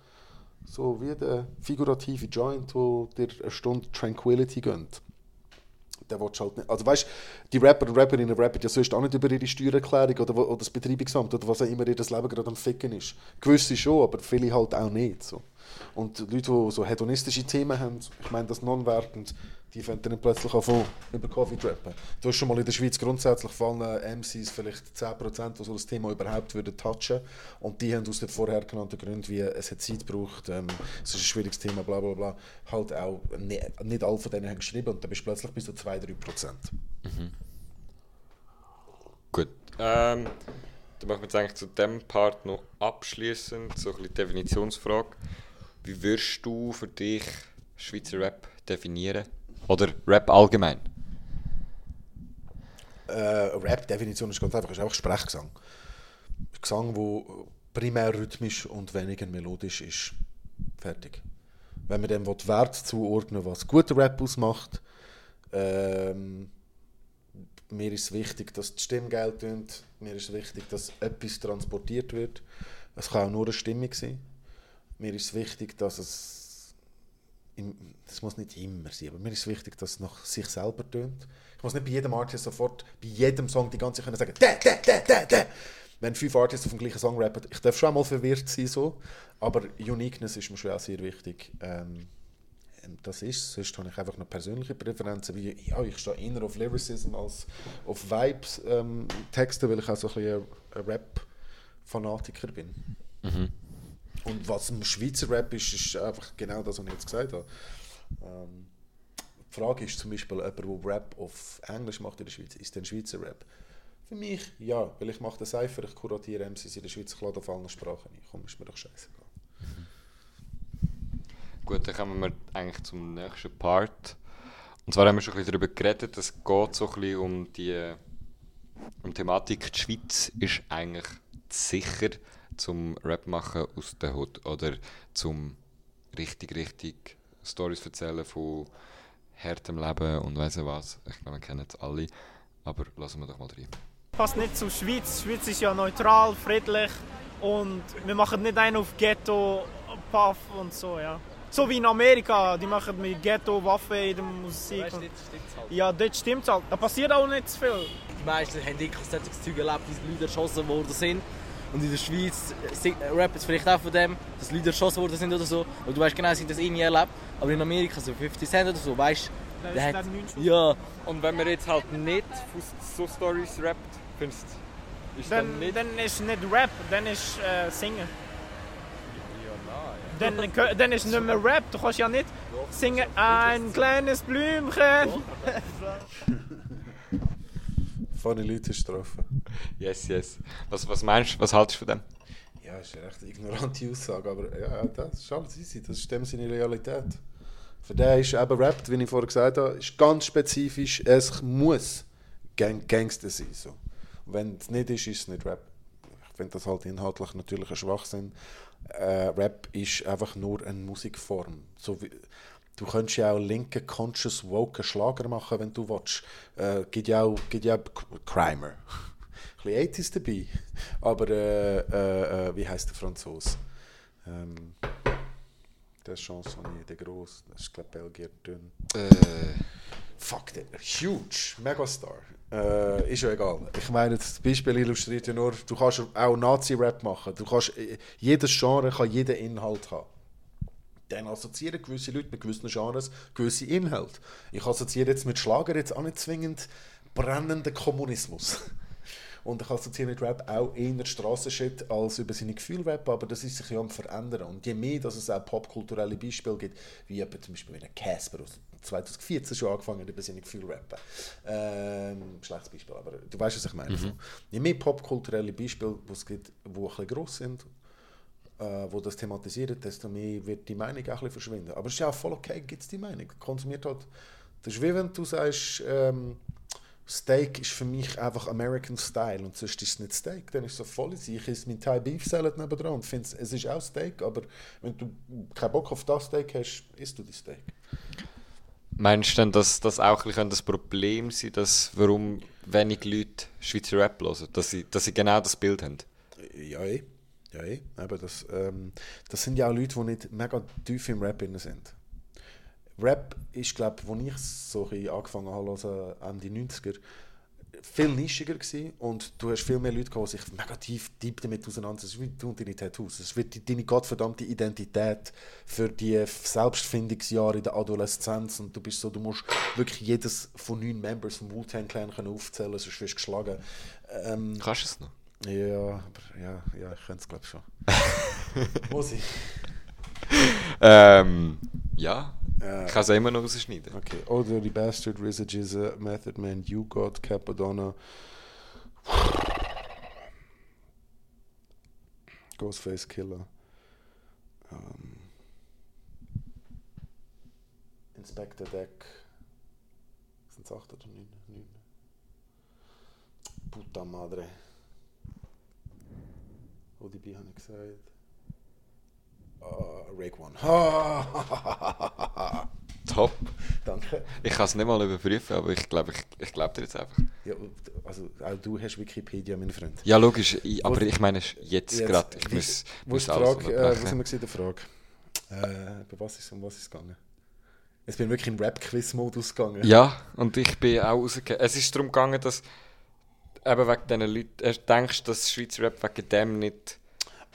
Speaker 10: so wie der figurative Joint, wo dir eine Stunde Tranquility gönnt. Der willst halt nicht. Also weißt die Rapper und Rapperinnen rappen ja sonst auch nicht über ihre Steuererklärung oder, oder das Betreibungsamt oder was auch immer ihr das Leben gerade am Ficken ist. Gewisse schon, aber viele halt auch nicht. So. Und Leute, die so hedonistische Themen haben, ich meine das non-wertend, die fangen dann plötzlich an von über Covid rappen. Du hast schon mal in der Schweiz grundsätzlich von allen MCs vielleicht 10%, die so das Thema überhaupt würden touchen und die haben aus den vorher genannten Gründen, wie es hat Zeit gebraucht, ähm, es ist ein schwieriges Thema, bla bla bla, halt auch, ne, nicht alle von denen haben geschrieben und dann bist du plötzlich bis zu 2-3%.
Speaker 5: Gut. Ähm, dann machen wir jetzt eigentlich zu dem Part noch abschließend so ein bisschen Definitionsfrage. Wie würdest du für dich Schweizer Rap definieren? Oder Rap allgemein?
Speaker 10: äh, Rap-Definition ist ganz einfach, ist einfach Sprechgesang. Gesang, wo primär rhythmisch und weniger melodisch ist. Fertig. Wenn man dem Wert zuordnen was guter Rap ausmacht, ähm, mir ist wichtig, dass die Stimme geil tönt, mir ist wichtig, dass etwas transportiert wird. Es kann auch nur eine Stimme sein. Mir ist wichtig, dass es das muss nicht immer sein, aber mir ist wichtig, dass es nach sich selber tönt. Ich muss nicht bei jedem Artist sofort, bei jedem Song die ganze können sagen, da, da, da, da, da. Wenn fünf Artists auf dem gleichen Song rappen, ich darf schon mal verwirrt sein, so, aber Uniqueness ist mir schon auch sehr wichtig. Ähm, ähm, das ist, sonst habe ich einfach noch persönliche Präferenzen, wie, ja, ich stehe eher auf Lyricism als auf Vibes ähm, weil ich auch so ein bisschen ein Rap-Fanatiker bin.
Speaker 5: Mhm.
Speaker 10: Und was im Schweizer Rap ist, ist einfach genau das, was ich jetzt gesagt habe. Ähm, die Frage ist zum Beispiel, jemand, der Rap auf Englisch macht in der Schweiz, ist denn Schweizer Rap? Für mich ja, weil ich mache den Cypher, ich kuratiere MCs in der Schweiz, ich lade auf allen Sprachen ein. Komm, ist mir doch scheißegal.
Speaker 5: Gut, dann kommen wir eigentlich zum nächsten Part. Und zwar haben wir schon ein bisschen darüber geredet, es geht so ein bisschen um die, um die Thematik, die Schweiz ist eigentlich sicher zum Rap machen aus der Hood oder zum richtig, richtig Stories erzählen von hartem Leben und weiss ich was. Ich glaube, wir kennen es alle, aber lassen wir doch mal rein.
Speaker 11: passt nicht zur Schweiz. Die Schweiz ist ja neutral, friedlich und wir machen nicht einen auf Ghetto, Puff und so, ja. So wie in Amerika, die machen mit Ghetto, Waffen in der Musik.
Speaker 3: Weißt dort stimmt's halt.
Speaker 11: Ja, dort stimmt halt. Da passiert auch nicht zu viel.
Speaker 3: Die meisten haben wirklich solches Zeug erlebt, dass Leute erschossen worden sind. Und in der Schweiz äh, rappen es vielleicht auch von dem, dass Leute erschossen worden sind oder so. Und du weißt genau, sie haben das eh nie erlebt. Aber in Amerika, so 50 Cent oder so, weißt
Speaker 11: Da
Speaker 3: du,
Speaker 11: ist
Speaker 3: der hat...
Speaker 11: nicht.
Speaker 3: Ja,
Speaker 5: Und wenn man jetzt halt nicht so Stories rappt, findest du, ist
Speaker 11: Dann, dann ist nicht Rap, dann ist äh, Singen. Dann, kö- dann ist nicht mehr Rap, du kannst ja nicht singen ein kleines Blümchen. (laughs)
Speaker 10: Funny Leute strafen.
Speaker 5: Yes, yes. Was, was meinst du, was haltest du von dem?
Speaker 10: Ja, ist eine recht ignorante Aussage, aber ja, das ist alles easy, das ist dem seine Realität. Für den ist eben Rap, wie ich vorher gesagt habe, ist ganz spezifisch, es muss Gang Gangster sein. So. Und wenn es nicht ist, ist es nicht Rap. Ich finde das halt inhaltlich natürlich ein Schwachsinn. Äh, Rap ist einfach nur eine Musikform. So wie, du könntest ja auch linke, conscious, woke Schlager machen, wenn du willst. Äh, gibt ja auch, gibt ja auch Crimer. (laughs) Ein bisschen 80s dabei. Aber äh, äh, äh, wie heißt der Franzose? Ähm, der Chanson, der groß, das ist glaube Belgier dünn.
Speaker 5: Äh,
Speaker 10: Fuck, der huge, Megastar. Äh, ist ja egal. Ich meine, das Beispiel illustriert ja nur, du kannst auch Nazi-Rap machen. Du kannst, äh, jedes Genre kann jeden Inhalt haben. Dann assoziieren gewisse Leute mit gewissen Genres gewisse Inhalte. Ich assoziiere jetzt mit Schlager jetzt auch nicht zwingend brennenden Kommunismus. (laughs) Und ich assoziiere mit Rap auch eher Strassenshit als über seine Gefühle Rap, aber das ist sich ja am Verändern. Und je mehr, dass es auch popkulturelle Beispiele gibt, wie etwa zum Beispiel wie Casper aus 2014 schon angefangen hat, über seine Gefühle rappen. Ähm, schlechtes Beispiel, aber du weißt, was ich meine.
Speaker 5: Mhm.
Speaker 10: Je mehr popkulturelle Beispiele, die es gibt, die ein bisschen gross sind, äh, wo das thematisieren, desto mehr wird die Meinung auch ein bisschen verschwinden. Aber es ist ja auch voll okay, gibt es die Meinung. Konsumiert halt. Das ist wie wenn du sagst, ähm, Steak ist für mich einfach American Style und sonst ist es nicht Steak. Dann ist es so voll easy. Ich esse mein Thai Beef Salad nebendran und finde, es ist auch Steak, aber wenn du keinen Bock auf das Steak hast, isst du die Steak.
Speaker 5: Meinst du denn, dass das auch ein bisschen das Problem sein dass warum wenig Leute Schweizer Rap hören? Dass sie, dass sie genau das Bild haben?
Speaker 10: Ja, eh. Ja, eh. Aber das, ähm, das sind ja auch Leute, die nicht mega tief im Rap sind. Rap ist, glaube ich, als ich so ein angefangen habe, also Ende 90er, viel nischiger gewesen und du hast viel mehr Leute gehabt, die sich mega tief, deep damit auseinandersetzen. Wie du und deine Tattoos. Es wird deine gottverdammte Identität für die Selbstfindungsjahre in der Adoleszenz und du bist so, du musst wirklich jedes von neun Members vom Wu-Tang Clan können aufzählen, sonst wirst du geschlagen. Ähm,
Speaker 5: Kannst du es noch?
Speaker 10: Ja, aber ja, ja ich könnte es glaube schon. (laughs) Muss ich?
Speaker 5: Ähm, ja.
Speaker 10: Äh,
Speaker 5: Ich kann es immer noch rausschneiden.
Speaker 10: Okay. Oh, Dirty Bastard, RZA, Jizza, Method Man, You God, Capadonna. Ghostface Killer. Ähm, Inspector Deck. Sind es 8 oder 9? 9? Puta Madre. ODB habe ich gesagt. Ah, Rake One.
Speaker 5: Top.
Speaker 10: Danke.
Speaker 5: Ich kann es nicht mal überprüfen, aber ich glaube ich, ich glaub dir jetzt einfach.
Speaker 10: Ja, also auch du hast Wikipedia, mein Freund.
Speaker 5: Ja, logisch. Ich, aber ich meine jetzt, gerade. Ich muss,
Speaker 10: wo
Speaker 5: muss
Speaker 10: ist die Frage, äh, wo sind wir gewesen, der Frage? Äh, bei was ist, um was ist es gegangen? Jetzt bin ich wirklich in Rap-Quiz-Modus gegangen.
Speaker 5: Ja, und ich bin auch rausgegangen. Es ist darum gegangen, dass eben wegen diesen Leuten, äh, denkst dass Schweizer Rap wegen dem nicht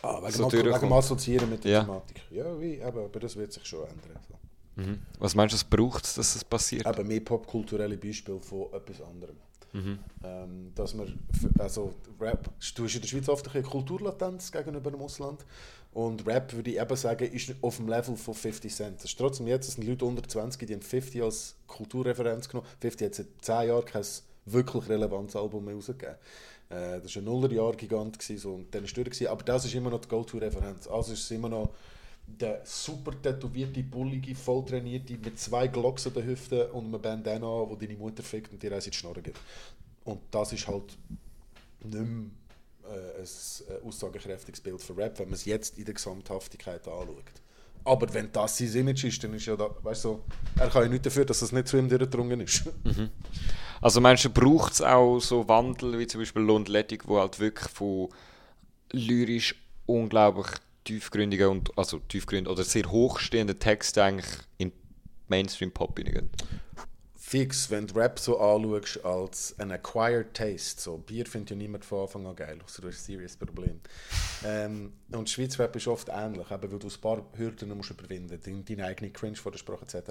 Speaker 10: Ah, wegen,
Speaker 5: so
Speaker 10: wegen
Speaker 5: durchkommt.
Speaker 10: dem Assoziieren mit der
Speaker 5: Ja.
Speaker 10: Thematik. Ja, wie, aber, aber das wird sich schon ändern. So.
Speaker 5: Mhm. Was meinst du, was braucht es, dass es passiert?
Speaker 10: Eben mehr popkulturelle Beispiele von etwas anderem.
Speaker 5: Mhm.
Speaker 10: Ähm, dass man, also Rap, du hast in der Schweiz oft eine Kulturlatenz gegenüber dem Ausland und Rap würde ich eben sagen, ist auf dem Level von 50 Cent. Das ist trotzdem jetzt, es sind Leute unter 20, die haben 50 als Kulturreferenz genommen. 50 hat seit 10 Jahren kein wirklich relevantes Album mehr rausgegeben. Äh, das war ein Nullerjahr-Gigant so, und dann durch gewesen. aber das ist immer noch die Go-To-Referenz. Also ist es immer noch der super tätowierte, bullige, volltrainierte mit zwei Glocks an den Hüften und einem Bandana, wo deine Mutter fickt und dir eins in die Schnorren gibt. Und das ist halt nicht mehr äh, ein äh, aussagekräftiges Bild für Rap, wenn man es jetzt in der Gesamthaftigkeit anschaut. Aber wenn das sein Image ist, dann ist ja da, weißt du, er kann ja nichts dafür, dass es nicht zu ihm durchgedrungen ist.
Speaker 5: Mhm. Also du, braucht es auch so Wandel wie zum Beispiel Lund Lettig, wo halt wirklich von lyrisch unglaublich tiefgründigen und also tiefgründig oder sehr hochstehenden Texten eigentlich in Mainstream Pop hineingehen?
Speaker 10: Fix, wenn du Rap so anschaust als ein acquired taste, so Bier findet ja niemand von Anfang an geil, außer du hast ein serious Problem. ähm, und Schweiz Rap ist oft ähnlich, eben weil du ein paar Hürden musst überwinden musst, deine eigene Cringe vor der Sprache etc.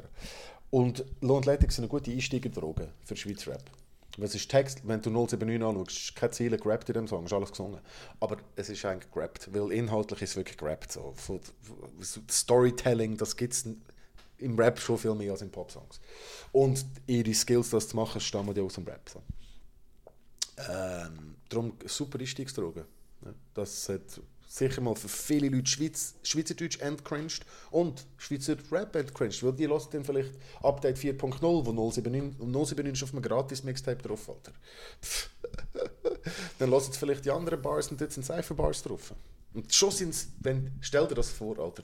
Speaker 10: Und Lohn Athletic sind eine gute Einsteigerdroge für Schweiz Rap. Es ist Text, wenn du 079 anschaust, ist keine Ziele gerappt in dem Song, ist alles gesungen. Aber es ist eigentlich gerappt, weil inhaltlich ist es wirklich gerappt. So Storytelling, das gibt es im Rap schon viel mehr als in Popsongs. Und ihre Skills, das zu machen, stammen ja aus dem Rap. So. Ähm, darum super Einstiegsdroge. Ja, das hat sicher mal für viele Leute Schweiz, Schweizerdeutsch entcringed und Schweizer Rap entcringed, weil die hören dann vielleicht Update 4.0, wo 079, und 079 ist auf einem Gratis-Mixtape drauf. Pff. (laughs) dann hören sie vielleicht die anderen Bars und dort sind Cypher-Bars drauf. Und schon sind es, stell dir das vor, Alter,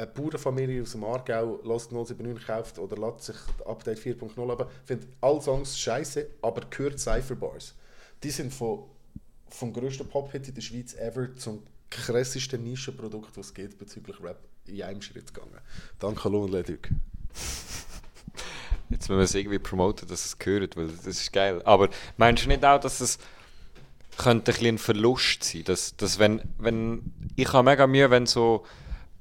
Speaker 10: eine Bauernfamilie aus dem Aargau lässt 079 kauft oder lässt sich Update 4.0 aber findet alle Songs scheiße, aber gehört Cypher-Bars. Die sind von, vom grössten Pop-Hit in der Schweiz ever zum krassesten Nischenprodukt, was es geht bezüglich Rap, in einem Schritt gegangen. Danke, Lohn Leduc.
Speaker 5: Jetzt müssen wir es irgendwie promoten, dass es gehört, weil das ist geil. Aber meinst du nicht auch, dass es könnte ein, ein Verlust sein? Dass, dass wenn, wenn, ich habe mega Mühe, wenn so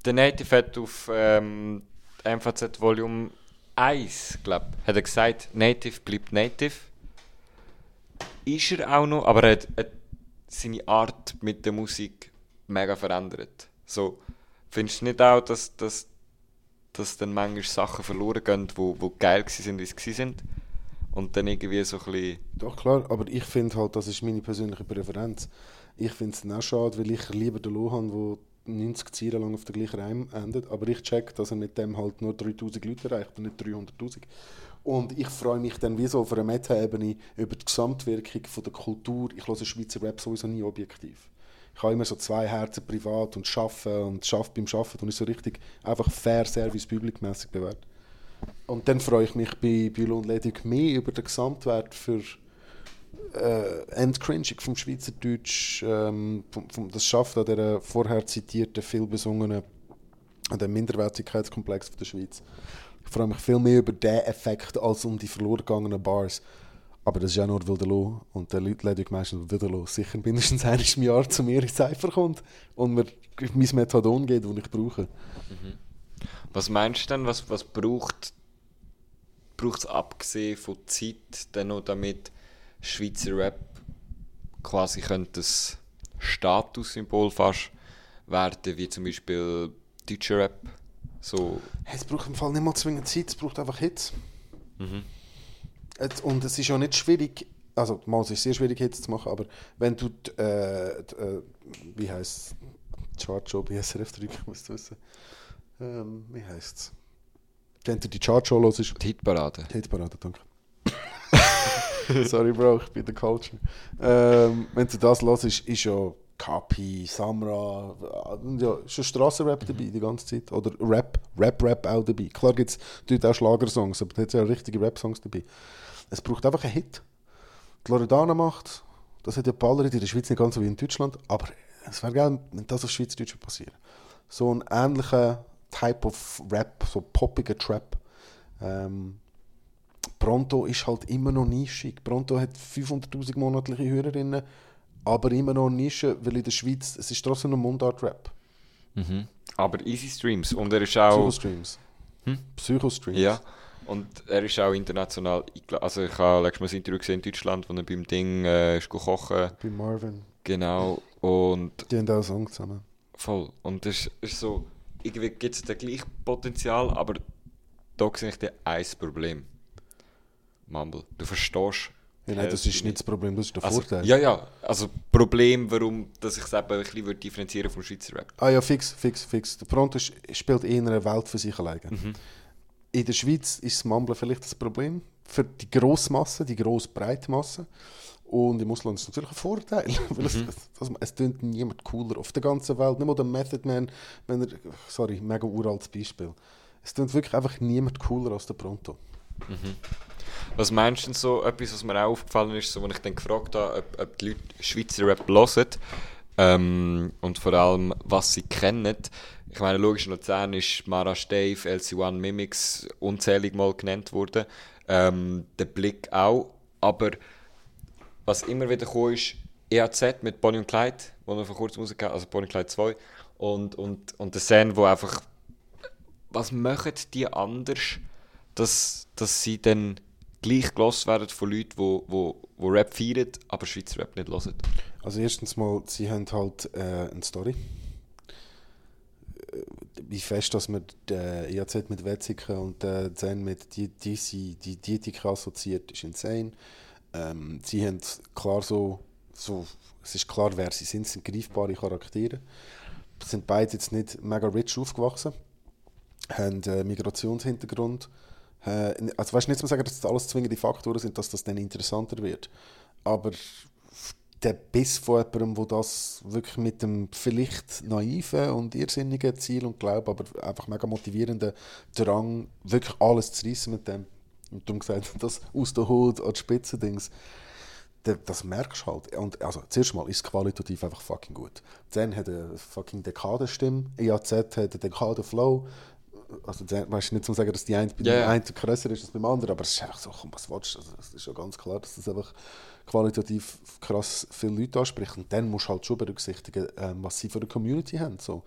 Speaker 5: der Native hat auf ähm, MVZ Volume 1, glaube hat er gesagt, Native bleibt Native. Ist er auch noch, aber er hat, hat seine Art mit der Musik mega verändert. So, findest du nicht auch, dass, dass, dass dann manchmal Sachen verloren gehen, die wo, wo geil waren, wie sie sind? Und dann irgendwie so ein bisschen...
Speaker 10: Doch, klar, aber ich finde halt, das ist meine persönliche Präferenz. Ich finde es auch schade, weil ich lieber den Loh habe, der 90 Ziele lang auf der gleichen Reim endet. Aber ich check, dass er mit dem halt nur 3000 Leute erreicht und nicht 300.000. Und ich freue mich dann wie so auf einer Meta-Ebene über die Gesamtwirkung von der Kultur. Ich höre Schweizer Rap sowieso nie objektiv. Ich habe immer so zwei Herzen privat und arbeiten und schaffe beim Arbeiten und ist so richtig einfach fair Service public-mäßig bewertet. Und dann freue ich mich bei Bülow und Ledig mehr über den Gesamtwert für äh, Entcringing vom Schweizerdeutsch, ähm, vom, vom, das schafft an der vorher zitierten, viel besungenen Minderwertigkeitskomplex der Schweiz. Ich freue mich viel mehr über diesen Effekt als um die verloren gegangenen Bars. Aber das ist ja nur, weil der Lo und der Leute Ledig meistens, weil der Lo sicher mindestens (laughs) einmal im Jahr zu mir ins Cypher kommt und mir mein Methadon geht, das ich brauche.
Speaker 5: Mhm. Was meinst du denn, was, was braucht es abgesehen von Zeit dann noch, damit Schweizer Rap quasi könnte das Statussymbol fast werden, wie zum Beispiel deutscher Rap? So.
Speaker 10: Es braucht im Fall nicht mal zwingend Zeit, es braucht einfach Hits.
Speaker 5: Mhm.
Speaker 10: Und es ist ja nicht schwierig, also mal es ist sehr schwierig Hits zu machen, aber wenn du, die, äh, die, äh, wie heißt es, Chartshow bei SRF 3, ich muss wissen, ähm, wie heißt es? Wenn du die Chartshow hörst.
Speaker 5: Die Hitparade.
Speaker 10: Die Hitparade, danke. (laughs) Sorry, Bro, ich bin der Culture. Ähm, wenn du das hörst, ist, ist ja Kapi, Samra, ja, schon Strassenrap dabei die ganze Zeit. Oder Rap, Rap-Rap auch dabei. Klar gibt es dort auch Schlagersongs, aber dort sind ja richtige Rap-Songs dabei. Es braucht einfach einen Hit. Die Loredana macht, das hat ja Ballerit in der Schweiz nicht ganz so wie in Deutschland, aber es wäre geil, wenn das auf Schweizerdeutsch passiert. So ein ähnlicher Type of Rap, so poppiger Trap. Ähm, Pronto ist halt immer noch nischig. Pronto hat 500'000 monatliche Hörerinnen, aber immer noch Nische, weil in der Schweiz, es ist trotzdem ein Mundart-Rap.
Speaker 5: Mhm. Aber Easy Streams und er ist auch...
Speaker 10: Streams.
Speaker 5: Hm?
Speaker 10: Psycho-Streams.
Speaker 5: Ja. Und er ist auch international. Also ich habe letztes Mal ein Interview gesehen in Deutschland, wo er beim Ding äh, ist kochen.
Speaker 10: Bei Marvin.
Speaker 5: Genau. Und
Speaker 10: Die haben auch einen Song zusammen.
Speaker 5: voll. Und das ist, so, irgendwie gibt es da gleich Potenzial, aber da sehe ich dir ein Problem. Mumble. Du verstehst.
Speaker 10: Ja, nein, das ist nicht das Problem, das ist der
Speaker 5: also,
Speaker 10: Vorteil.
Speaker 5: Ja, ja. Also Problem, warum dass ich es eben ein bisschen würde differenzieren vom Schweizer Rap.
Speaker 10: Ah ja, fix, fix, fix. Der Pronto spielt eher eine Welt für sich alleine.
Speaker 5: Mhm.
Speaker 10: In der Schweiz ist das Mumblen vielleicht das Problem für die grosse Masse, die grosse breite Masse. Und im Ausland ist es natürlich ein Vorteil, (laughs) weil es,
Speaker 5: Mhm.
Speaker 10: es, es tönt niemand cooler auf der ganzen Welt. Nicht mal der Method Man, wenn er, sorry, mega uraltes Beispiel. Es tönt wirklich einfach niemand cooler als der Pronto.
Speaker 5: Mhm. Was meinst du so, etwas, was mir auch aufgefallen ist, so, wenn ich dann gefragt habe, ob, ob die Leute Schweizer Rap hören ähm, und vor allem, was sie kennen. Ich meine, logisch, in Luzern ist Mara Stave, LC1 Mimics unzählig mal genannt worden. Ähm, der Blick auch. Aber was immer wieder kam, ist EAZ mit Bonnie und Clyde, wo noch vor kurzem rausgekommen also Bonnie und Clyde 2. Und, und, und der Sen, wo einfach. Was machen die anders, dass, dass sie dann gleich gelost werden von Leuten, die wo, wo Rap feiern, aber Schweizer Rap nicht hören?
Speaker 10: Also erstens mal, sie haben halt äh, eine Story. Äh, Wie fest, dass man den EAZ mit Wetzikon und den Zen mit die, die, die Dietika assoziiert, ist insane. Ähm, sie haben klar so, so, es ist klar, wer sie sind, sind greifbare Charaktere. Sind beide jetzt nicht mega rich aufgewachsen, haben äh, Migrationshintergrund. Äh, also weißt nicht zu sagen, dass das alles zwingende Faktoren sind, dass das dann interessanter wird. Aber der Biss von jemandem, der das wirklich mit dem vielleicht naiven und irrsinnigen Ziel und Glauben, aber einfach mega motivierenden Drang, wirklich alles zu reissen mit dem. Und darum gesagt, (laughs) das aus der Hut an die Spitze Dings, da- das merkst du halt. Und also, zuerst mal ist es qualitativ einfach fucking gut. Zen hat eine fucking Dekadenstimme, EAZ hat einen Dekadenflow. Also, weißt du nicht zu sagen, dass die eine bei
Speaker 5: Ja, ja.
Speaker 10: einen grösser ist als beim anderen, aber es ist einfach so, komm, was willst du? Also, es ist schon ganz klar, dass das einfach qualitativ krass viele Leute anspricht. Und dann musst du halt schon berücksichtigen, ähm, was sie für eine Community haben. So,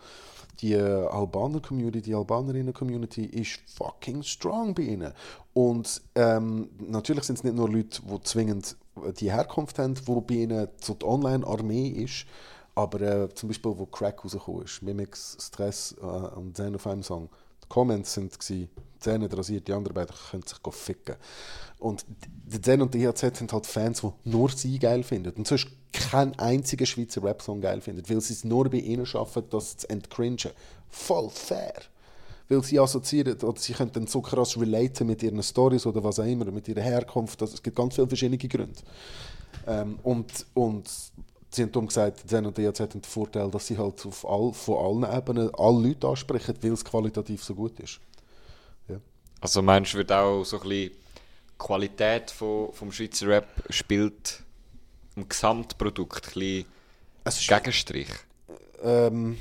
Speaker 10: die äh, Albaner-Community, die Albanerinnen-Community ist fucking strong bei ihnen. Und ähm, natürlich sind es nicht nur Leute, die zwingend äh, die Herkunft haben, die bei ihnen so die Online-Armee ist, aber äh, zum Beispiel, wo Crack rausgekommen ist, Mimics, Stress äh, und Zen auf einem Song, Comments sind gsi, Zähne rasiert, die anderen beiden können sich ficken. Und der Zen und der IHZ sind halt Fans, die nur sie geil finden. Und sonst keinen einzigen Schweizer Rap-Song geil finden, weil sie es nur bei ihnen schaffen, das zu entcringen. Voll fair. Weil sie assoziieren, oder sie können dann so krass relaten mit ihren Stories oder was auch immer, mit ihrer Herkunft. Das, es gibt ganz viele verschiedene Gründe. Ähm, und, und sie haben darum gesagt, Zen und DRZ haben den Vorteil, dass sie halt auf all, von allen Ebenen alle Leute ansprechen, weil es qualitativ so gut ist. Ja.
Speaker 5: Also meinst du, wird auch so ein bisschen die Qualität von, vom Schweizer Rap spielt im Gesamtprodukt ein bisschen Gegenstrich?
Speaker 10: Ähm,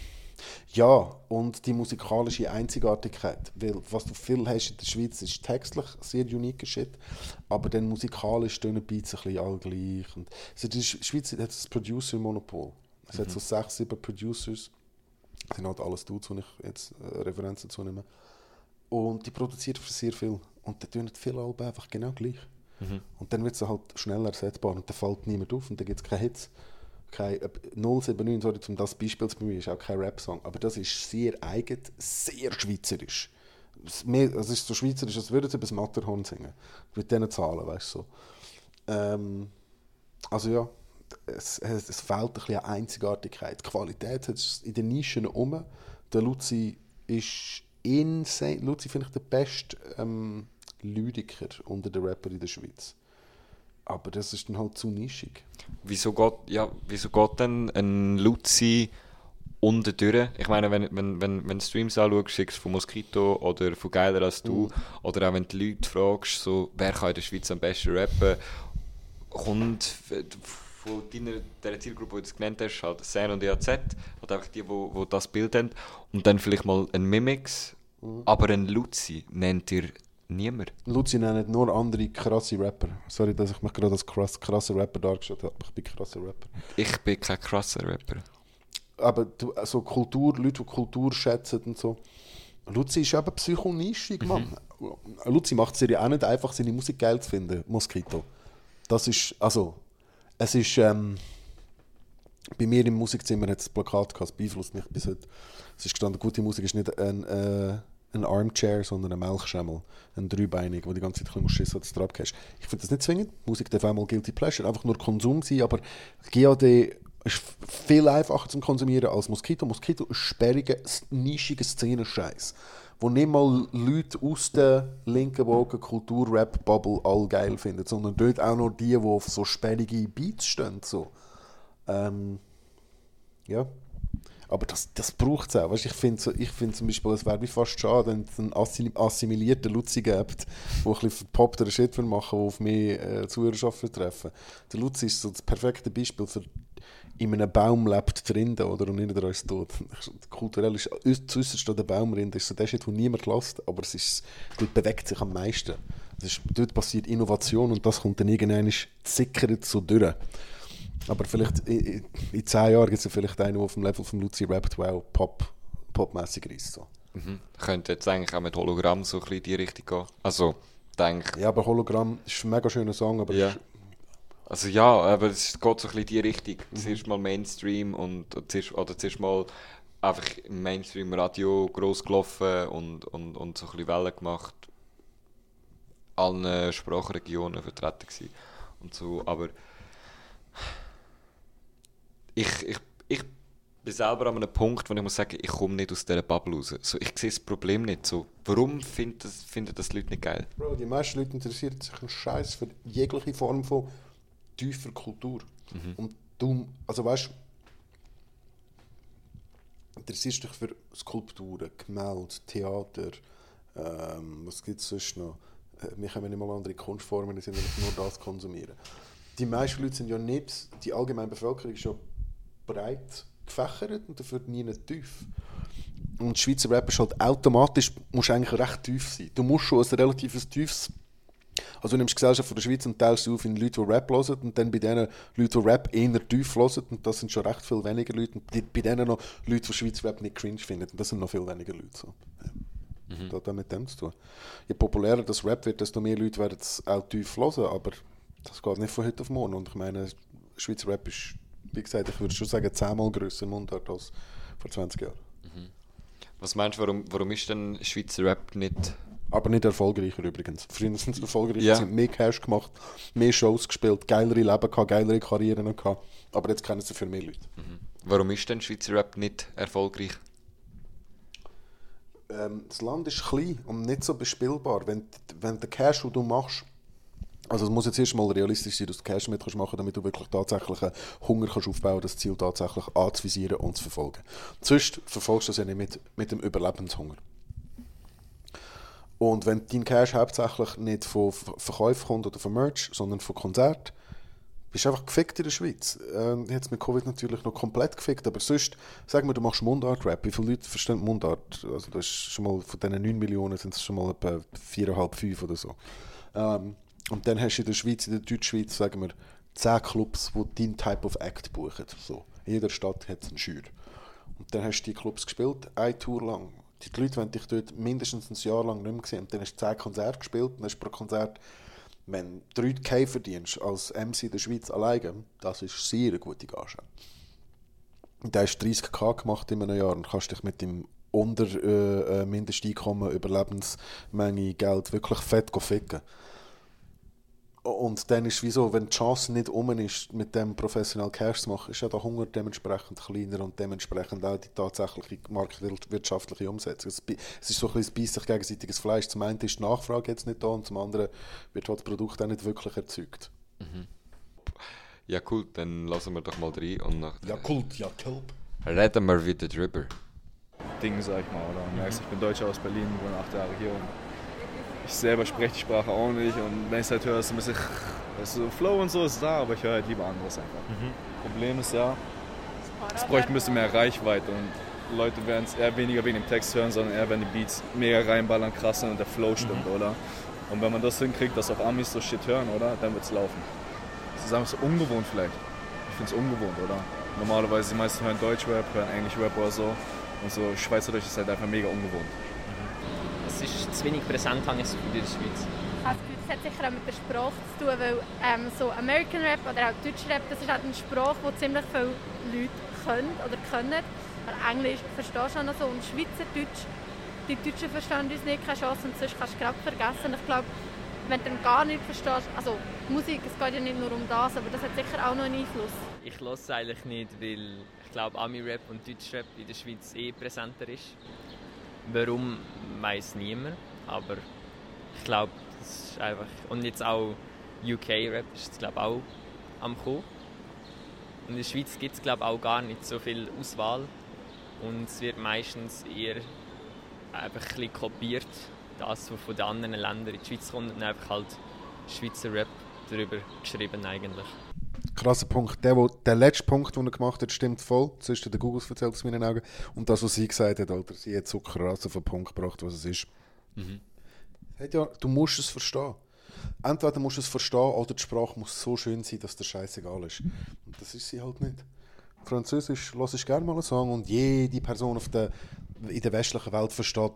Speaker 10: ja, und die musikalische Einzigartigkeit. Weil was du viel hast in der Schweiz, ist textlich sehr unique Shit, aber dann musikalisch tönen die Beats ein bisschen alle gleich. Und also die Sch- Schweiz hat das Producer-Monopol. Es hat
Speaker 5: Mhm.
Speaker 10: so sechs, sieben Producers. Das sind halt alles Dudes, wo ich jetzt äh, Referenzen zunehme. Und die produzieren für sehr viel. Und dann tönen viele Alben einfach genau gleich.
Speaker 5: Mhm.
Speaker 10: Und dann wird es halt schnell ersetzbar und dann fällt niemand auf und dann gibt es keine Hits. Kein, äh, 079, sorry, um das Beispiel zu bemühen, ist auch kein Rap-Song. Aber das ist sehr eigen, sehr schweizerisch. Es ist so schweizerisch, als würden sie über das Matterhorn singen. Mit diesen Zahlen, weißt du. So. Ähm, also ja, es, es, es fehlt ein bisschen an Einzigartigkeit. Die Qualität hat es in den Nischen um. Der Luzi ist insane. Luzi finde ich der beste ähm, Lyriker unter den Rappern in der Schweiz. Aber das ist dann halt zu nischig.
Speaker 5: Wieso geht, ja, wieso geht denn ein Luzi unten durch? Ich meine, wenn, wenn, wenn, wenn du Streams anschaust, sei es von Mosquito oder von Geiler als du,
Speaker 10: Mhm.
Speaker 5: oder auch wenn du Leute fragst, so, wer kann in der Schweiz am besten rappen, kommt von deiner der Zielgruppe, die du genannt hast, halt Sen und EAZ, halt einfach die, die, die das Bild haben, und dann vielleicht mal ein Mimix,
Speaker 10: Mhm.
Speaker 5: aber ein Luzi nennt ihr niemand.
Speaker 10: Luzi nennt nur andere krasse Rapper. Sorry, dass ich mich gerade als krass, krasser Rapper dargestellt habe. aber Ich bin krasser Rapper.
Speaker 5: Ich bin kein krasser Rapper.
Speaker 10: aber du, also Kultur, Leute, die Kultur schätzen und so. Luzi ist eben psychonischig, Mann. Luzi macht es ja auch nicht einfach, seine Musik geil zu finden, Mosquito. Das ist, also, es ist, ähm, bei mir im Musikzimmer hat es ein Plakat gehabt, es beeinflusst mich bis heute. Es ist gestanden, gute Musik ist nicht ein, äh, ein Armchair, sondern ein Melkschemmel, ein dreibeinig, wo die ganze Zeit ein bisschen schissen, dass du drauf gehst. Ich finde das nicht zwingend. Musik darf auch mal Guilty Pleasure, einfach nur Konsum sein, aber GAD ist viel einfacher zum Konsumieren als Mosquito. Mosquito ist sperriger, nischiger Szenen-Scheiß, wo nicht mal Leute aus der linken Wogen Kultur-Rap-Bubble all geil finden, sondern dort auch noch die, die auf so sperrige Beats stehen. So. Ähm, ja. Aber das, das braucht es auch. Weißt, ich finde so, find zum Beispiel, es wäre fast schade, wenn es einen assim- assimilierten Luzi gibt, der ein bisschen verpoppteren Shit machen der auf mehr äh, Zuhörerschaft will treffen Der Luzi ist so das perfekte Beispiel für in einem Baum lebt die Rinde oder und dran ist tot. (laughs) Kulturell ist zuerst an der Baumrinde ist so der Shit, den niemand lässt, aber es ist, dort bewegt sich am meisten. Es ist, dort passiert Innovation und das kommt dann irgendwann zickert so durch. Aber vielleicht in, in zehn Jahren gibt es ja vielleicht einen, der auf dem Level von Lucy wow, Pop, popmäßiger ist. So.
Speaker 5: Mhm. Könnte jetzt eigentlich auch mit Hologramm so ein bisschen in die Richtung gehen. Also, denke
Speaker 10: Ja, aber Hologramm ist ein mega schöner Song, aber
Speaker 5: Ja. Also ja, aber es geht so ein bisschen in die Richtung. Zuerst mal Mainstream und zuerst, oder zuerst mal einfach im Mainstream-Radio gross gelaufen und, und, und so ein bisschen Wellen gemacht. Allen Sprachregionen vertreten gewesen und so, aber ich, ich, ich bin selber an einem Punkt, wo ich muss sagen, ich komme nicht aus dieser Bubble raus. So, ich sehe das Problem nicht so. Warum finden das, finden das Leute nicht geil?
Speaker 10: Bro, die meisten Leute interessieren sich einen Scheiß für jegliche Form von tiefer Kultur.
Speaker 5: Mhm.
Speaker 10: Und du, also weißt du, interessierst dich für Skulpturen, Gemälde, Theater, ähm, was gibt es sonst noch? Äh, Wir haben nicht mal andere Kunstformen, die sind nicht nur das konsumieren. Die meisten Leute sind ja nicht, die allgemeine Bevölkerung ist ja breit gefächert und dafür nie nicht tief. Und Schweizer Rap ist halt automatisch, musst du eigentlich recht tief sein. Du musst schon ein relatives tiefes also du nimmst die Gesellschaft von der Schweiz und teilst sie auf in Leute, die Rap hören und dann bei denen Leute, die Rap eher tief hören und das sind schon recht viel weniger Leute und bei denen noch Leute, die Schweizer Rap nicht cringe finden und das sind noch viel weniger Leute. So. Ja. Das hat auch mit dem zu tun. Je populärer das Rap wird, desto mehr Leute werden es auch tief hören, aber das geht nicht von heute auf morgen und ich meine, Schweizer Rap ist, wie gesagt, ich würde schon sagen, zehnmal grösser im Mundart als vor 20 Jahren.
Speaker 5: Was meinst du, warum, warum ist denn Schweizer Rap nicht...
Speaker 10: Aber nicht erfolgreicher übrigens. Früher sind sie erfolgreicher, sie haben mehr Cash gemacht, mehr Shows gespielt, geilere Leben gehabt, geilere Karrieren gehabt. Aber jetzt kennen sie für mehr Leute.
Speaker 5: Warum ist denn Schweizer Rap nicht erfolgreich?
Speaker 10: Ähm, das Land ist klein und nicht so bespielbar. Wenn, wenn der Cash, den du machst, also es muss jetzt erst mal realistisch sein, dass du Cash mit kannst machen damit du wirklich tatsächlich einen Hunger kannst aufbauen das Ziel tatsächlich anzuvisieren und zu verfolgen. Sonst verfolgst du das ja nicht mit, mit dem Überlebenshunger. Und wenn dein Cash hauptsächlich nicht von Ver- Verkäufen kommt oder von Merch, sondern von Konzert, bist du einfach gefickt in der Schweiz. Ähm, jetzt mit Covid natürlich noch komplett gefickt, aber sonst, sag mal, du machst Mundart-Rap. Wie viele Leute verstehen Mundart? Also das ist schon mal, von diesen 9 Millionen sind es schon mal etwa 4,5, 5 oder so. Ähm, und dann hast du in der Schweiz, in der Deutschschweiz, sagen wir, 10 Clubs, die deinen Type of Act buchen. So. In jeder Stadt hat es einen Schür. Und dann hast du die Clubs gespielt, eine Tour lang. Die Leute wollen dich dort mindestens ein Jahr lang nicht mehr sehen. Und dann hast du 10 Konzerte gespielt und hast pro Konzert, wenn du 3K verdienst als MC in der Schweiz alleine, das ist sehr eine gute Gage. Und da hast du 30k gemacht in einem Jahr und kannst dich mit dem unter äh, äh, Mindesteinkommen, Überlebensmenge, Geld wirklich fett ficken. Und dann ist es wie so, wenn die Chance nicht um ist, mit dem professionell Cash zu machen, ist ja der Hunger dementsprechend kleiner und dementsprechend auch die tatsächliche marktwirtschaftliche Umsetzung. Es ist so ein bisschen ein sich gegenseitiges Fleisch. Zum einen ist die Nachfrage jetzt nicht da und zum anderen wird halt das Produkt auch nicht wirklich erzeugt.
Speaker 5: Ja, cool, dann lassen wir doch mal rein und nach
Speaker 10: Ja, Kult, ja, Kult.
Speaker 5: reden wir wieder drüber.
Speaker 12: Ding, sag ich mal. Oder? Merkst, ich bin Deutscher aus Berlin, wohne acht Jahre hier und ich selber spreche die Sprache auch nicht und wenn ich es halt höre, ist es ein bisschen, weißt du, Flow und so ist da, aber ich höre halt lieber anderes einfach. Problem ist ja, es bräuchte ein bisschen mehr Reichweite und Leute werden es eher weniger wegen dem Text hören, sondern eher, wenn die Beats mega reinballern, krass sind und der Flow stimmt, oder? Und wenn man das hinkriegt, dass auch Amis so Shit hören, oder? Dann wird es laufen. Das ist einfach so ungewohnt vielleicht. Ich finde es ungewohnt, oder? Normalerweise die meisten hören Deutschrap, hören Englisch-Rap oder so. Und so Schweizerdeutsch ist halt einfach mega ungewohnt.
Speaker 13: Zu wenig präsent, habe ich das Gefühl, in der Schweiz.
Speaker 8: Ich habe das Gefühl, das hat sicher auch mit der Sprache zu tun, weil ähm, so American Rap oder auch Deutsch Rap, das ist halt eine Sprache, die ziemlich viele Leute können oder können. Aber Englisch verstehst du auch noch so und Schweizerdeutsch, die Deutschen verstehen uns nicht, keine Chance und sonst kannst du gerade vergessen. Ich glaube, wenn du dann gar nicht verstehst, also Musik, es geht ja nicht nur um das, aber das hat sicher auch noch einen Einfluss.
Speaker 13: Ich höre es eigentlich nicht, weil ich glaube, Ami-Rap und Deutschrap in der Schweiz eh präsenter ist. Warum, weiß niemand, aber ich glaube, das ist einfach... Und jetzt auch UK-Rap ist glaube auch am kommen. Und in der Schweiz gibt es, glaube auch gar nicht so viel Auswahl. Und es wird meistens eher einfach ein bisschen kopiert, das, was von den anderen Ländern in die Schweiz kommt, und einfach halt Schweizer Rap darüber geschrieben eigentlich.
Speaker 10: Krasser Punkt. Der, wo, der letzte Punkt, den er gemacht hat, stimmt voll. Ist der Google erzählt aus meinen Augen. Und das, was sie gesagt hat, Alter, sie hat so krass auf den Punkt gebracht, was es ist.
Speaker 5: Mhm.
Speaker 10: Ja, du musst es verstehen. Entweder musst du es verstehen oder die Sprache muss so schön sein, dass der scheißegal ist. Und das ist sie halt nicht. Französisch lasse ich gerne mal einen Song und jede Person auf der, in der westlichen Welt versteht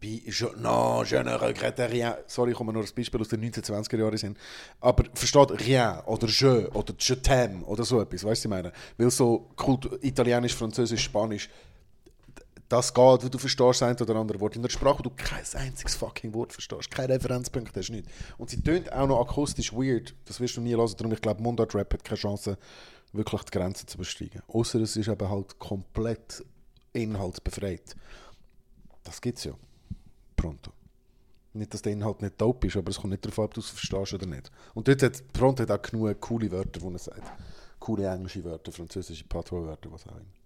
Speaker 10: bei je, non, je ne regrette rien. Sorry, ich komme nur als Beispiel aus den 1920er Jahren sind. Aber versteht rien oder je oder je t'aime oder so etwas, weißt du, ich meine? Weil so Kultur, Italienisch, Französisch, Spanisch, das geht, weil du verstehst ein oder andere Wort. In der Sprache, wo du kein einziges fucking Wort verstehst, kein Referenzpunkt hast, nicht. Und sie tönt auch noch akustisch weird. Das wirst du nie hören. Darum, ich glaube, Mundart Rap hat keine Chance, wirklich die Grenzen zu übersteigen. Außer es ist aber halt komplett inhaltsbefreit. Das gibt's ja. Pronto. Nicht, dass der Inhalt nicht dope ist, aber es kommt nicht darauf ab, ob du es verstehst oder nicht. Und dort hat Pronto hat auch genug coole Wörter, die er sagt. Coole englische Wörter, französische Patois-Wörter, was auch immer.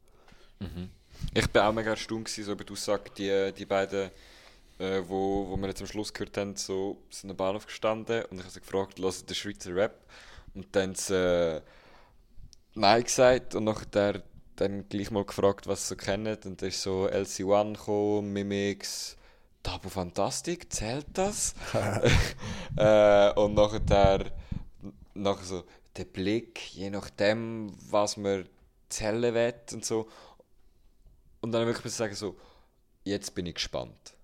Speaker 5: Mhm. Ich war auch mega erstaunt so über die Aussage, die, die beiden, äh, wo, wo wir jetzt am Schluss gehört haben, so sind am Bahnhof gestanden und ich habe sie gefragt, hört ihr Schweizer Rap? Und dann haben sie äh, Nein gesagt und nachher dann gleich mal gefragt, was sie so kennen. Und da ist so LC1 gekommen, Mimix, Tabu Fantastic, zählt das? (laughs) (laughs) äh, und nachher, nachher so der Blick, je nachdem, was man zählen will und so. Und dann wirklich sagen so, jetzt bin ich gespannt.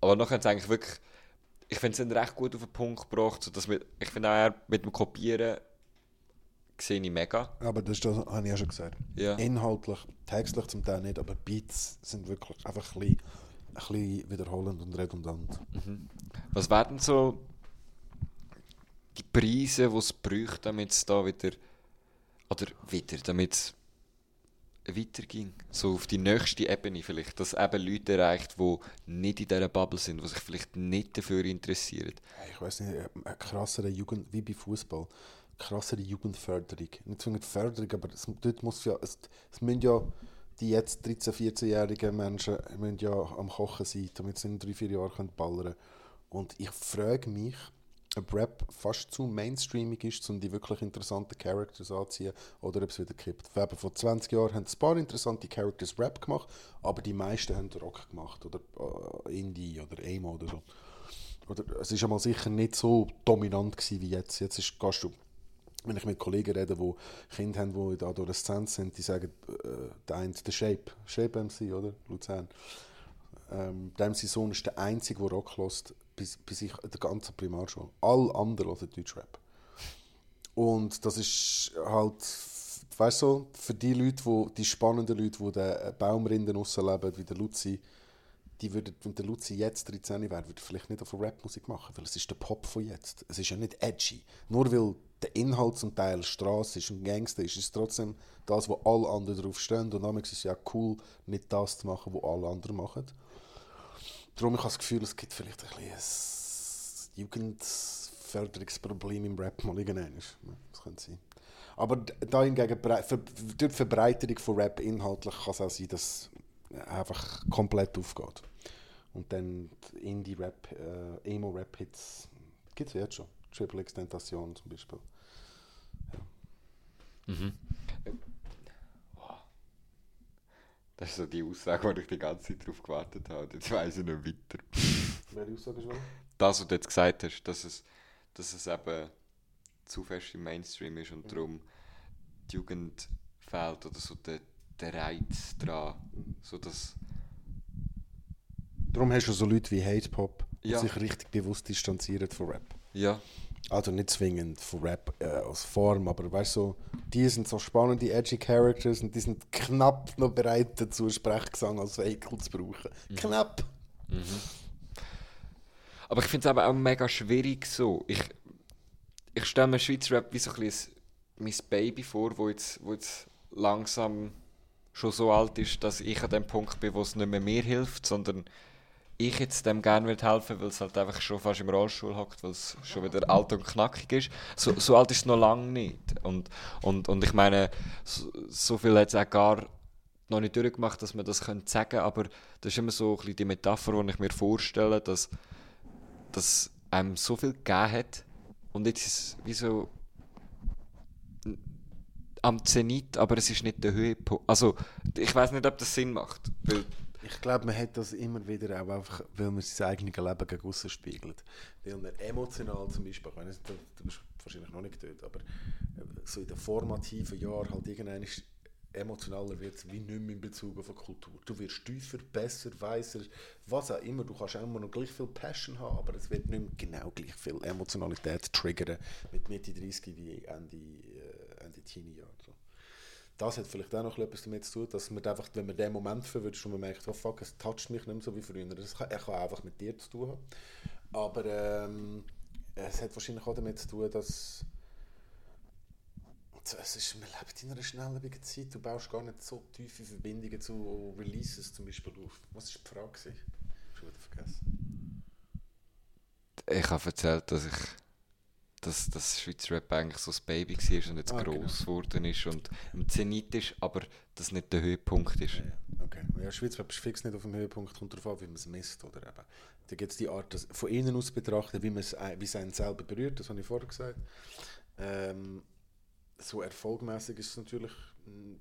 Speaker 5: Aber nachher haben sie eigentlich wirklich, ich finde es recht gut auf den Punkt gebracht, so dass wir, ich finde auch mit dem Kopieren sehe ich mega.
Speaker 10: Aber das, das habe ich ja schon gesagt.
Speaker 5: Ja.
Speaker 10: Inhaltlich, textlich zum Teil nicht, aber Beats sind wirklich einfach ein bisschen, ein bisschen wiederholend und redundant.
Speaker 5: Mhm. Was werden so die Preise, die es bräuchte, damit es da wieder, oder wieder, damit es weiterging? So auf die nächste Ebene vielleicht, dass eben Leute erreicht, die nicht in dieser Bubble sind, die sich vielleicht nicht dafür interessieren.
Speaker 10: Ich weiß nicht, eine krassere Jugend, wie bei Fußball, krassere Jugendförderung. Nicht zwingend Förderung, aber es, dort muss ja, es, es müssen ja die jetzt 13-, 14-jährigen Menschen müssen ja am Kochen sein, damit sie in drei, vier Jahren ballern können. Und ich frage mich, Rap fast zu mainstreamig ist, um die wirklich interessanten Characters anzuziehen, oder ob es wieder kippt. Vor 20 Jahren haben ein paar interessante Characters Rap gemacht, aber die meisten haben Rock gemacht, oder äh, Indie, oder Emo oder so. Oder, es war einmal sicher nicht so dominant gewesen wie jetzt. Jetzt ist, gehst du wenn ich mit Kollegen rede, die Kinder haben, die in der Adoleszenz sind, die sagen, äh, der eine, der Shape, Shape MC, oder? Luzern. Ähm, der MC-Sohn ist der Einzige, der Rock hört, bis, bis ich der ganzen Primarschule. All anderen hören Deutschrap. Und das ist halt, weißt du, für die Leute, wo, die spannenden Leute, die den Baumrinden rausleben, wie der Luzi, die würden, wenn der Luzi jetzt 13 wäre, würde vielleicht nicht auf Rapmusik machen, weil es ist der Pop von jetzt. Es ist ja nicht edgy. Nur weil der Inhalt zum Teil Straße ist und Gangster ist, ist es trotzdem das, wo alle anderen drauf stehen. Und damals ist es ja cool, nicht das zu machen, was alle anderen machen. Darum ich habe das Gefühl, es gibt vielleicht ein bisschen ein Jugendförderungsproblem im Rap mal irgendwann. Das könnte sein. Aber da hingegen, für die Verbreiterung von Rap inhaltlich kann es auch sein, dass es einfach komplett aufgeht. Und dann Indie-Rap, äh, Emo-Rap-Hits gibt es jetzt schon. Triple Extentation zum Beispiel. Ja.
Speaker 5: Mhm. Das ist so die Aussage, wo ich die ganze Zeit darauf gewartet habe. Jetzt weiß ich nicht weiter.
Speaker 10: Welche Aussage ist
Speaker 5: Das, was du jetzt gesagt hast, dass es, dass es eben zu fest im Mainstream ist und mhm. darum die Jugend fehlt oder so der, der Reiz dran. So dass
Speaker 10: darum hast du so Leute wie Hate Pop
Speaker 5: Ja.
Speaker 10: sich richtig bewusst distanzieren von Rap.
Speaker 5: Ja.
Speaker 10: Also nicht zwingend von Rap äh, als Form, aber weißt du, so, die sind so spannende, edgy Characters und die sind knapp noch bereit dazu, Sprechgesang als Vehikel zu brauchen. Knapp!
Speaker 5: Mhm. Aber ich finde es aber auch mega schwierig so. Ich, ich stelle mir Schweizer Rap wie so ein bisschen mein Baby vor, wo jetzt, wo jetzt langsam schon so alt ist, dass ich an dem Punkt bin, wo es nicht mehr mir hilft, sondern ich jetzt dem gerne würde helfen, weil es halt einfach schon fast im Rollstuhl hockt, weil es schon wieder alt und knackig ist. So, so alt ist es noch lange nicht. Und, und, und ich meine, so, so viel hat es auch gar noch nicht durchgemacht, dass man das könnte sagen aber das ist immer so ein bisschen die Metapher, die ich mir vorstelle, dass, dass einem so viel gegeben hat und jetzt ist es wie so am Zenit, aber es ist nicht der Höhepunkt. Also, ich weiß nicht, ob das Sinn macht. Weil
Speaker 10: Ich glaube, man hat das immer wieder auch einfach, weil man sein eigenes Leben gegen aussen spiegelt. Weil man emotional zum Beispiel, ich nicht, du, bist wahrscheinlich noch nicht dort, aber äh, so in den formativen Jahren halt irgendwann ist emotionaler wird wie nicht mehr in Bezug auf Kultur. Du wirst tiefer, besser, weiser, was auch immer. Du kannst auch immer noch gleich viel Passion haben, aber es wird nicht mehr genau gleich viel Emotionalität triggern mit Mitte 30 wie Ende, äh, Ende Teenie-Jahre. So. Das hat vielleicht auch noch etwas damit zu tun, dass man einfach, wenn man den Moment verwünscht und man merkt, oh fuck, es toucht mich nicht mehr so wie früher. Das kann, er kann einfach mit dir zu tun haben. Aber ähm, es hat wahrscheinlich auch damit zu tun, dass es ist, man lebt in einer schnelllebigen Zeit, du baust gar nicht so tiefe Verbindungen zu Releases zum Beispiel auf. Was war die Frage? habe wieder vergessen.
Speaker 5: ich habe erzählt, dass ich dass das Schweizer Rap eigentlich so das Baby war und jetzt
Speaker 10: Ah,
Speaker 5: gross
Speaker 10: genau.
Speaker 5: geworden ist und im Zenit ist, aber das nicht der Höhepunkt ist.
Speaker 10: Okay. Ja, Schweiz Rap ist fix nicht auf dem Höhepunkt, kommt darauf an, wie man es misst. Oder eben. Da gibt es die Art, das von innen aus betrachten, wie, man es, ein- wie es einen selber berührt, das habe ich vorher gesagt. Ähm, so erfolgmäßig ist es natürlich mh,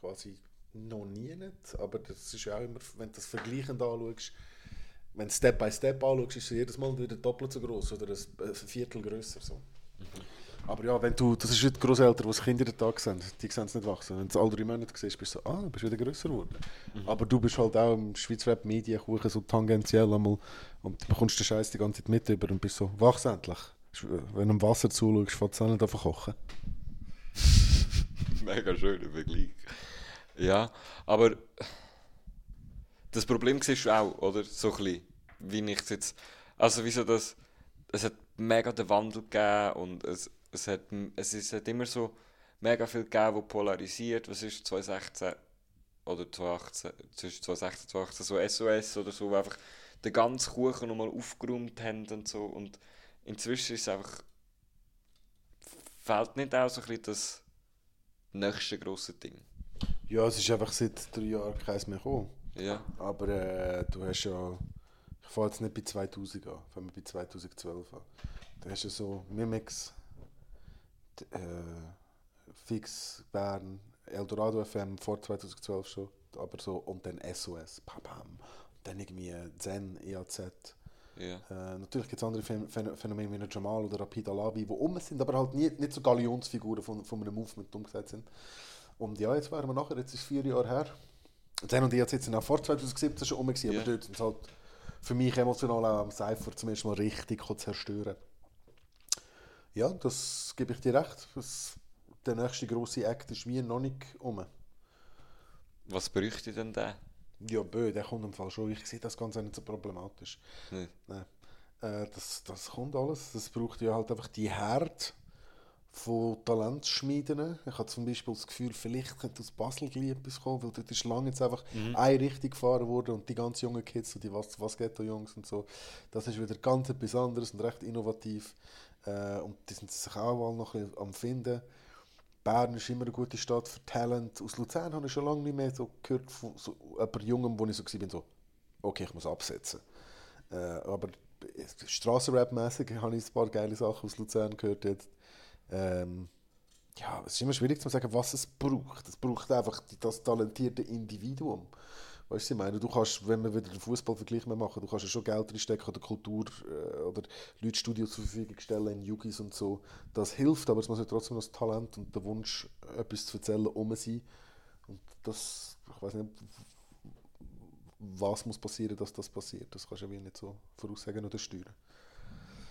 Speaker 10: quasi noch nie nicht, aber das ist ja auch immer, wenn du das vergleichend anschaust, wenn du Step by Step anschaust, ist es jedes Mal wieder doppelt so groß oder ein Viertel grösser. So. Aber ja, wenn du, das ist die Großeltern, die das Kind jeden Tag sehen, die sehen es nicht wachsen. Wenn du es alle drei Monate siehst, bist du so, ah, du bist wieder grösser geworden. Aber du bist halt auch im Schweizer Rap Medienkuchen so tangentiell einmal und du bekommst den Scheiß die ganze Zeit mit über und bist so, wachs endlich. Wenn du im Wasser zuschaust, fängt es an nicht an zu kochen. (laughs)
Speaker 5: Mega schöner Vergleich. Ja, aber das Problem siehst du auch, oder? So ein bisschen, wie ich jetzt. Also, wieso das. Es hat mega den Wandel gegeben und es, es, hat, es, es hat immer so mega viel gegeben, wo polarisiert. Was ist 2016 oder 2018, zwischen 2016 und 2018, so SOS oder so, wo einfach den ganzen Kuchen nochmal aufgeräumt haben und so. Und inzwischen ist es einfach. fehlt nicht auch so ein bisschen das nächste grosse Ding.
Speaker 10: Ja, es ist einfach seit drei Jahren keins mehr gekommen.
Speaker 5: Ja.
Speaker 10: Aber äh, du hast ja. Ich fange jetzt nicht bei 2000 an, fangen wir bei 2012 an. Da hast du so Mimix, d- äh, Fix, Bern, Eldorado FM vor 2012 schon, aber so und dann SOS, Pam Pam. Dann irgendwie Zen, EAZ.
Speaker 5: Ja.
Speaker 10: Äh, natürlich gibt es andere Phän- Phän- Phänomene wie Jamal oder Rapid Alabi, die um sind, aber halt nie, nicht so Galionsfiguren von, von einem Movement umgesetzt sind. Und ja, jetzt wären wir nachher, jetzt ist vier Jahre her. Zen und EAZ sind auch vor 2017 schon um, gewesen, aber dort sind halt für mich emotional auch am Cypher zum ersten Mal richtig zerstören. Ja, das gebe ich dir recht. Das, der nächste grosse Act ist wie noch nicht um.
Speaker 5: Was bräuchte denn der?
Speaker 10: Ja, bö, der kommt im Fall schon. Ich sehe das Ganze nicht so problematisch.
Speaker 5: Nicht?
Speaker 10: Nein. Äh, das, das kommt alles. Das braucht ja halt einfach die Herd von Talentschmieden. Ich habe zum Beispiel das Gefühl, vielleicht könnte aus Basel gleich etwas kommen, weil dort ist lange jetzt einfach
Speaker 14: Mhm.
Speaker 10: eine Richtung gefahren worden und die ganz jungen Kids, so die was, was Ghetto-Jungs und so, das ist wieder ganz etwas anderes und recht innovativ. Äh, und die sind sich auch alle noch ein bisschen am Finden. Bern ist immer eine gute Stadt für Talent. Aus Luzern habe ich schon lange nicht mehr so gehört von so jemandem Jungem, wo ich so war, so, okay, ich muss absetzen. Äh, aber Strassenrap-mäßig habe ich ein paar geile Sachen aus Luzern gehört jetzt. Ähm, ja, es ist immer schwierig zu sagen, was es braucht. Es braucht einfach das talentierte Individuum. Weißt du, ich meine, du kannst, wenn wir wieder den Fußballvergleich machen, du kannst ja schon Geld reinstecken oder Kultur äh, oder Leute Studios zur Verfügung stellen in Yugis und so. Das hilft, aber es muss ja trotzdem noch das Talent und der Wunsch, etwas zu erzählen, um sein. Und das, ich weiß nicht, was muss passieren, dass das passiert. Das kannst du ja nicht so voraussagen oder steuern.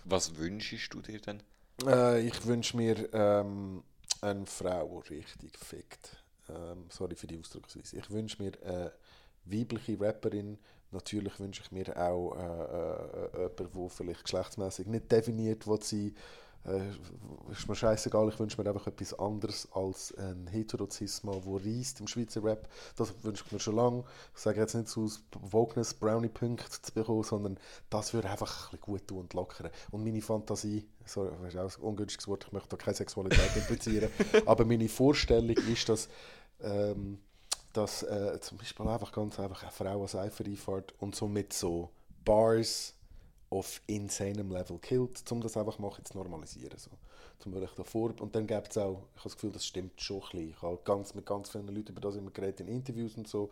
Speaker 5: Was wünschst du dir denn?
Speaker 10: Äh, ich wünsche mir ähm, eine Frau, die richtig fickt. Ähm, sorry für die Ausdrucksweise. Ich wünsche mir eine weibliche Rapperin. Natürlich wünsche ich mir auch äh, äh, jemanden, der vielleicht geschlechtsmäßig nicht definiert will sein äh, ist mir scheißegal, ich wünsche mir einfach etwas anderes als ein Heterozisma, der reist im Schweizer Rap. Das wünsche ich mir schon lange. Ich sage jetzt nicht so aus Wokeness Brownie-Punkte zu bekommen, sondern das würde einfach ein gut tun und lockern. Und meine Fantasie, sorry, das ist auch ein ungünstiges Wort, ich möchte da keine Sexualität implizieren, (laughs) aber meine Vorstellung ist, dass, ähm, dass äh, zum Beispiel einfach ganz einfach eine Frau als Eifer einfährt und so mit so Bars auf insanem Level killt, um das einfach mal zu normalisieren. So. Zum wirklich davor. Und dann gibt es auch, ich habe das Gefühl, das stimmt schon ein bisschen. Ich habe ganz, mit ganz vielen Leuten über das immer geredet in Interviews und so.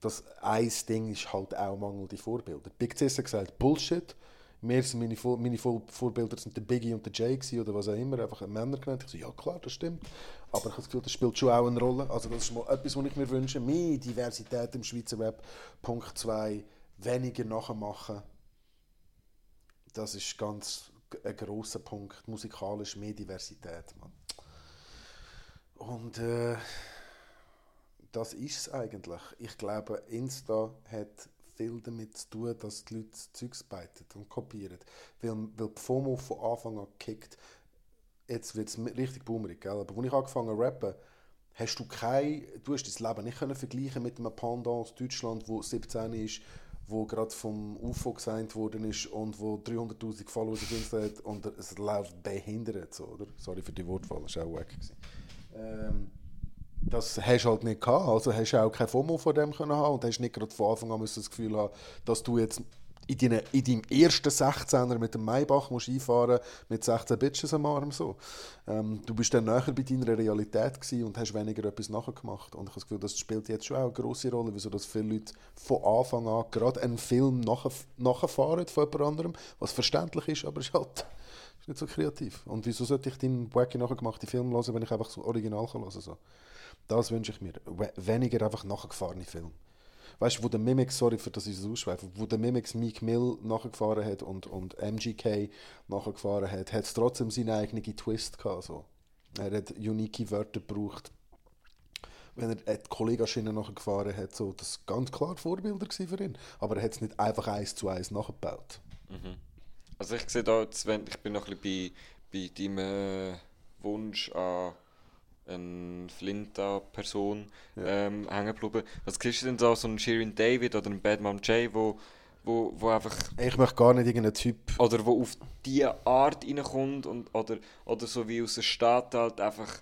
Speaker 10: Das ein Ding ist halt auch mangelnde Vorbilder. Big Cis hat gesagt, Bullshit. Mir sind meine, Vor meine Vor Vorbilder sind der Biggie und der Jay oder was auch immer, einfach Männer genannt. Ich so, ja klar, das stimmt. Aber ich habe das Gefühl, das spielt schon auch eine Rolle. Also das ist mal etwas, was ich mir wünsche. Mehr Diversität im Schweizer Rap. Punkt 2, weniger nachmachen das ist ganz ein großer Punkt. Musikalisch mehr Diversität. Man. Und äh, das ist es eigentlich. Ich glaube, Insta hat viel damit zu tun, dass die Leute Zeugs beiten und kopieren. Weil, weil die FOMO von Anfang an kickt. Jetzt wird es richtig boomerig, gell? aber als ich angefangen zu rappen, hast du kein, du hast dein Leben nicht können vergleichen mit einem Pendant aus Deutschland, wo 17 ist, wo gerade vom UFO gesigned worden ist und wo 300'000 Follower auf Insta hat und es läuft behindert, so, oder? Sorry für die Wortwahl, das war auch wack. Ähm, das hast du halt nicht gehabt, also hast du auch kein FOMO von dem können haben und hast nicht gerade von Anfang an das Gefühl haben, dass du jetzt in, deine, in deinem ersten 16er mit dem Maybach musst einfahren mit 16 Bitches am Arm. So. Ähm, du bist dann näher bei deiner Realität und hast weniger etwas nachgemacht. Und ich habe das Gefühl, das spielt jetzt schon auch eine grosse Rolle, wieso dass viele Leute von Anfang an gerade einen Film nach, nachfahren von jemand anderem, was verständlich ist, aber ist halt (laughs) ist nicht so kreativ. Und wieso sollte ich deinen wacky nachgemachten Film hören, wenn ich einfach so original hören kann? So. Das wünsche ich mir. Weniger einfach nachgefahrene Filme weißt du, wo der Mimix, sorry für das ich es ausschweife, wo der Mimix Meek Mill nachgefahren hat und, und MGK nachgefahren hat, hat es trotzdem seinen eigenen Twist gehabt. So. Er hat unique Wörter gebraucht. Wenn er die Kollegaschienen nachgefahren hat, so, das ganz klar Vorbilder für ihn. Aber er hat es nicht einfach eins zu eins nachgebaut.
Speaker 5: Mhm. Also ich sehe da, jetzt, wenn, ich bin noch ein bisschen bei, bei deinem äh, Wunsch an eine Flinta-Person ja. ähm, hängen geblieben. Was kriegst du denn da, so einen Shirin David oder einen Bad Mom J, wo, wo, wo einfach...
Speaker 10: Ich möchte gar nicht irgendeinen Typ...
Speaker 5: Oder wo auf diese Art reinkommt und, oder, oder so wie aus der Stadt halt einfach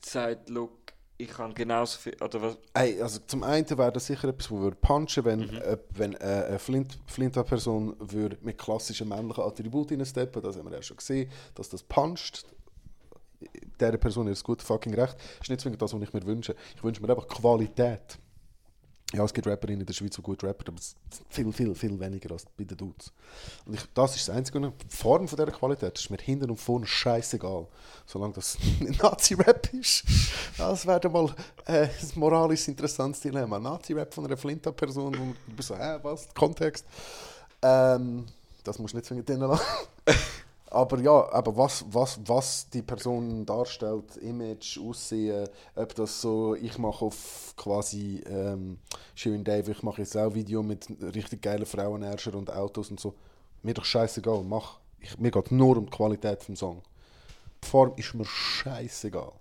Speaker 5: sagt, look, ich kann genauso viel, oder was?
Speaker 10: Hey, also zum einen wäre das sicher etwas, wo wir punchen, wenn, mhm. äh, wenn äh, eine Flint, Flinta-Person mit klassischen männlichen Attributen steppen, das haben wir ja schon gesehen, dass das puncht, dieser Person ist gut fucking recht. Das ist nicht zwingend das, was ich mir wünsche. Ich wünsche mir einfach Qualität. Ja, es gibt Rapperinnen in der Schweiz, die gut rappen, aber es ist viel, viel, viel weniger als bei den Dudes. Und ich, das ist das Einzige. Die Form von dieser Qualität ist mir hinten und vorne scheißegal. Solange das (laughs) Nazi-Rap ist. Das wäre mal äh, ein moralisch interessantes Dilemma. Nazi-Rap von einer Flinta-Person, wo du so, hä, was, Kontext. Ähm, das musst du nicht zwingend drinnen lassen. (laughs) Aber ja, aber was, was, was die Person darstellt, Image, Aussehen, ob das so, ich mache auf quasi ähm, Shirin Dave, ich mache jetzt auch Video mit richtig geilen Frauenherrscher und Autos und so. Mir doch scheißegal, mach. Ich, mir geht nur um die Qualität des Song. Die Form ist mir scheißegal.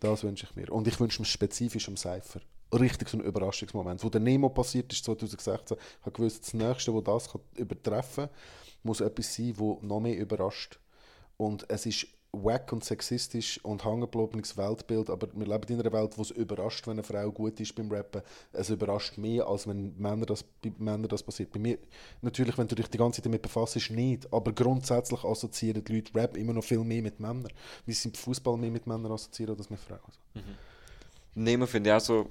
Speaker 10: Das wünsche ich mir. Und ich wünsche mir spezifisch am Cypher. Richtig so ein Überraschungsmoment. Wo der Nemo passiert ist 2016, ich habe gewusst, das Nächste, wo das kann übertreffen kann, muss etwas sein, das noch mehr überrascht. Und es ist wack und sexistisch und hängengebliebenes Weltbild, aber wir leben in einer Welt, wo es überrascht, wenn eine Frau gut ist beim Rappen. Es überrascht mehr, als wenn Männer das, bei Männern das passiert. Bei mir, natürlich, wenn du dich die ganze Zeit damit befasst, nicht, aber grundsätzlich assoziieren die Leute Rap immer noch viel mehr mit Männern. Wir sind Fußball mehr mit Männern assoziiert als mit Frauen.
Speaker 5: Mhm. Nehmen finde ich auch so,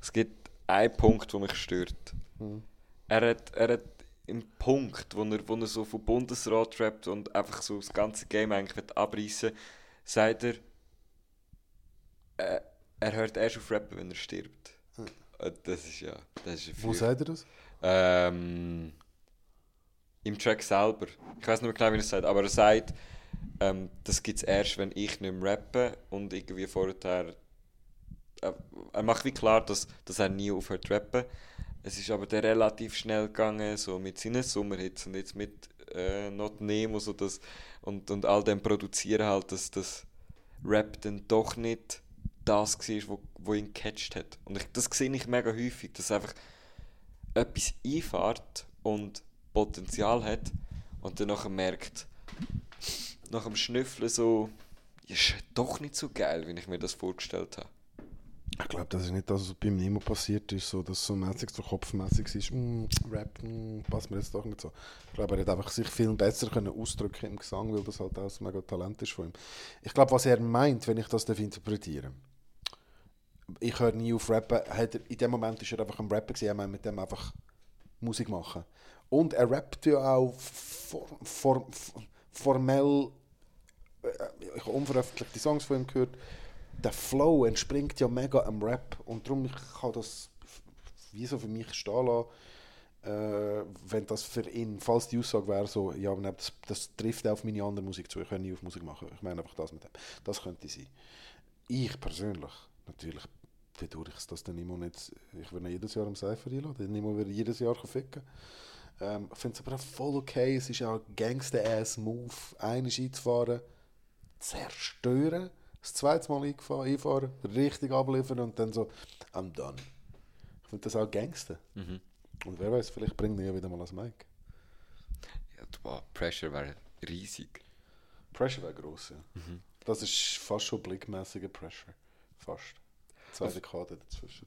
Speaker 5: es gibt einen Punkt, der mich stört. Mhm. Er, hat, er hat im Punkt, wo er, wo er so vom Bundesrat rappt und einfach so das ganze Game eigentlich abreißen sagt er, äh, er hört erst auf Rappen, wenn er stirbt. Hm. Äh, Das ist ja. Das ist
Speaker 10: Wo sagt er das?
Speaker 5: Ähm, Im Track selber. Ich weiß nicht mehr genau, wie er es sagt, aber er sagt, ähm, das gibt es erst, wenn ich nicht mehr rappe und irgendwie vorher. Äh, er macht wie klar, dass, dass er nie aufhört zu rappen. Es ist aber dann relativ schnell gegangen, so mit seinen Sommerhits und jetzt mit äh, Not Nemo so das, und, und all dem Produzieren halt, dass das Rap dann doch nicht das war, wo, wo ihn gecatcht hat. Und ich, das sehe ich mega häufig, dass einfach etwas einfährt und Potenzial hat und dann merkt, nach dem Schnüffeln so, ist doch nicht so geil, wie ich mir das vorgestellt habe.
Speaker 10: Ich glaube, das ist nicht das, was beim Nemo passiert ist, so, dass so mäßig, so kopfmäßig ist, mm, Rap, mm, passt mir jetzt doch nicht so. Ich glaube, er hat einfach sich viel besser können ausdrücken im Gesang, weil das halt auch so mega Talent ist von ihm. Ich glaube, was er meint, wenn ich das darf interpretieren ich höre nie auf Rappen, hat er, in dem Moment ist er einfach am Rappen gewesen, er meint mit dem einfach Musik machen. Und er rappt ja auch for, for, formell, äh, ich habe unveröffentlichte Songs von ihm gehört, der Flow entspringt ja mega am Rap und darum ich kann das wie so für mich stehen lassen, äh, wenn das für ihn, falls die Aussage wäre so, ja, das, das trifft auf meine andere Musik zu, ich kann nie auf Musik machen, ich meine einfach das mit dem. Das könnte sein. Ich persönlich, natürlich bedauere ich das dann immer nicht, ich würde jedes Jahr am Cypher einladen, nicht mehr jedes Jahr ficken ähm, Ich finde es aber auch voll okay, es ist ein Gangster-Ass-Move, eine einzufahren, zerstören, das zweite Mal eingefahren, einfahren, richtig abliefern und dann so, I'm done. Ich finde das auch Gangster.
Speaker 5: Mhm.
Speaker 10: Und wer weiß, vielleicht bringt er ja wieder mal das Mic.
Speaker 5: Ja, wow, Pressure wäre riesig.
Speaker 10: Pressure wäre gross, ja.
Speaker 5: Mhm.
Speaker 10: Das ist fast schon blickmäßiger Pressure. Fast. Zwei Dekaden dazwischen.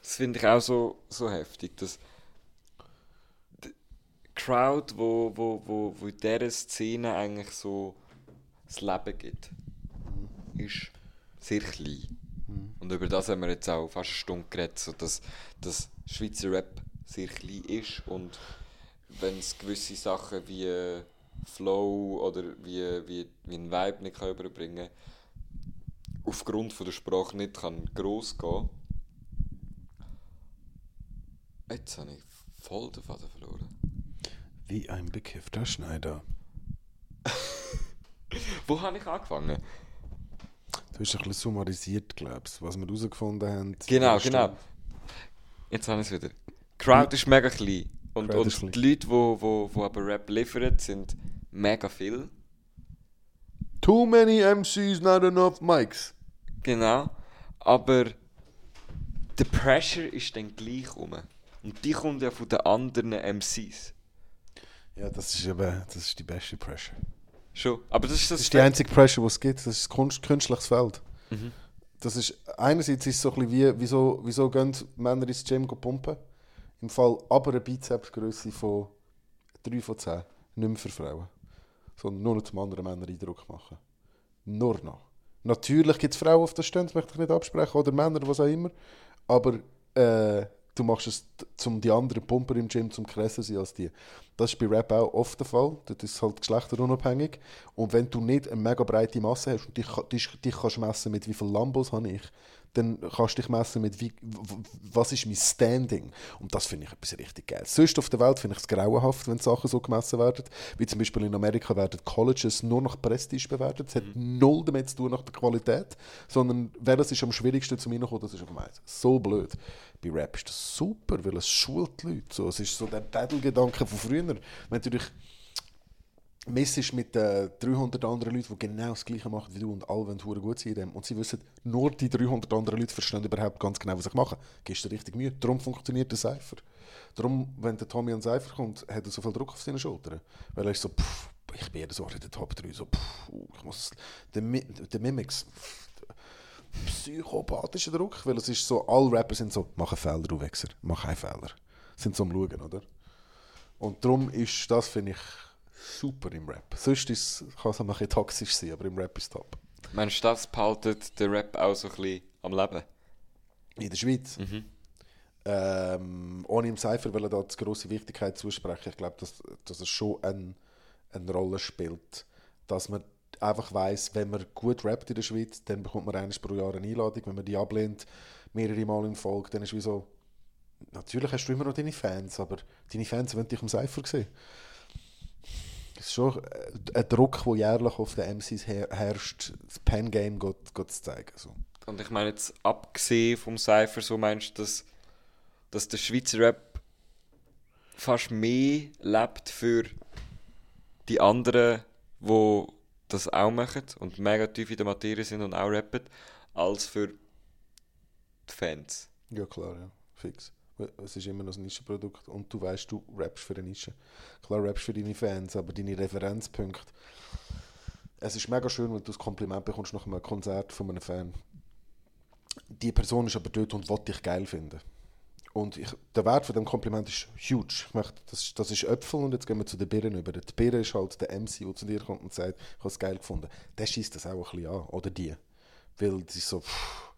Speaker 5: Das finde ich auch so, so heftig, dass die Crowd, wo, wo, wo, wo in dieser Szene eigentlich so das Leben gibt, ist sehr klein.
Speaker 10: Mhm.
Speaker 5: Und über das haben wir jetzt auch fast eine Stunde geredet, so dass, dass Schweizer Rap sehr klein ist und wenn es gewisse Sachen wie äh, Flow oder wie, wie, wie ein Vibe nicht kann überbringen aufgrund von der Sprache nicht kann gross gehen Jetzt habe ich voll den Faden verloren.
Speaker 10: Wie ein bekiffter Schneider. (laughs)
Speaker 5: Wo habe ich angefangen?
Speaker 10: Du hast ein bisschen summarisiert, glaubst was wir herausgefunden haben.
Speaker 5: Genau, genau. Jetzt habe ich es wieder. Crowd ist mega klein. Und,
Speaker 10: Crowd
Speaker 5: und die Leute, die wo, wo, wo aber Rap liefern, sind mega viel.
Speaker 10: Too many MCs, not enough mics.
Speaker 5: Genau. Aber der Pressure ist dann gleich rum. Und die kommt ja von den anderen MCs.
Speaker 10: Ja, das ist eben das ist die beste Pressure.
Speaker 5: Schon. Aber das ist das.
Speaker 10: Das ist die einzige Pressure, die es gibt. Das ist kunst, künstliches Feld.
Speaker 5: Mhm.
Speaker 10: Das ist, einerseits ist es so ein bisschen wie, wieso, wieso gehen Männer ins Gym go pumpen? Im Fall aber eine Bizepsgröße von 3 von 10. Nicht mehr für Frauen. Sondern nur noch zum anderen Männer Eindruck machen. Nur noch. Natürlich gibt es Frauen auf der stehen, das möchte ich nicht absprechen, oder Männer, was auch immer. Aber äh, du machst es, um die anderen Pumper im Gym zum krasser sein als die. Das ist bei Rap auch oft der Fall. Das ist halt geschlechterunabhängig. Und wenn du nicht eine mega breite Masse hast und dich, dich, dich kannst messen mit wie viele Lambos habe ich, dann kannst du dich messen mit wie, was ist mein Standing. Und das finde ich etwas richtig geil. Sonst auf der Welt finde ich es grauenhaft, wenn Sachen so gemessen werden. Wie zum Beispiel in Amerika werden Colleges nur nach Prestige bewertet. Es hat null damit zu tun nach der Qualität, sondern welches ist am schwierigsten zum Reinkommen, das ist auf dem Eis. So blöd. Bei Rap ist das super, weil es schult die Leute. So, es ist so der Battle-Gedanke von früher. Wenn du dich messest mit äh, 300 anderen Leuten, die genau das Gleiche machen wie du und alle wollen gut sein in dem. Und sie wissen, nur die 300 anderen Leute verstehen überhaupt ganz genau, was ich mache. Gibst du richtig Mühe. Darum funktioniert der Cypher. Darum, wenn der Tommy an Cypher kommt, hat er so viel Druck auf seinen Schultern. Weil er ist so, pff, ich bin jedes Jahr in der Top 3, so, pff, ich muss, der, Mi- der Mimics, pff, psychopathischer Druck, weil es ist so, alle Rapper sind so, mach einen Fehler, du Wichser, mach einen Fehler. Sind so am Schauen, oder? Und darum ist das, finde ich, super im Rap. Sonst ist, kann es ein bisschen toxisch sein, aber im Rap ist es top.
Speaker 5: Meinst du, das behaltet den Rap auch so ein bisschen am Leben?
Speaker 10: In der Schweiz?
Speaker 5: Mhm.
Speaker 10: Ähm, ohne im Cypher will er da die grosse Wichtigkeit zusprechen. Ich glaube, dass, dass es schon ein, eine Rolle spielt, dass man einfach weiß, wenn man gut rappt in der Schweiz, dann bekommt man einmal pro Jahr eine Einladung. Wenn man die ablehnt, mehrere Mal in Folge, dann ist wie so, natürlich hast du immer noch deine Fans, aber deine Fans wollen dich im Cypher sehen. Es ist schon äh, ein Druck, der jährlich auf den MCs her herrscht, das Pen-Game zu zeigen. So.
Speaker 5: Und ich meine jetzt, abgesehen vom Cypher, so meinst du, dass, dass der Schweizer Rap fast mehr lebt für die anderen, die das auch machen und mega tief in der Materie sind und auch rappen, als für die Fans.
Speaker 10: Ja, klar, ja. Fix. Es ist immer noch ein Nischenprodukt und du weißt, du rappst für eine Nische. Klar rappst für deine Fans, aber deine Referenzpunkte. Es ist mega schön, wenn du das Kompliment bekommst nach einem Konzert von einem Fan. Die Person ist aber dort und will dich geil finden. Und ich, der Wert von dem Kompliment ist huge. Möchte, das, das ist Äpfel und jetzt gehen wir zu den Birnen über. Die Birne ist halt der MC, der zu dir kommt und sagt, ich habe es geil gefunden. Der schießt das auch ein bisschen an. Oder die. Weil ist so, pff,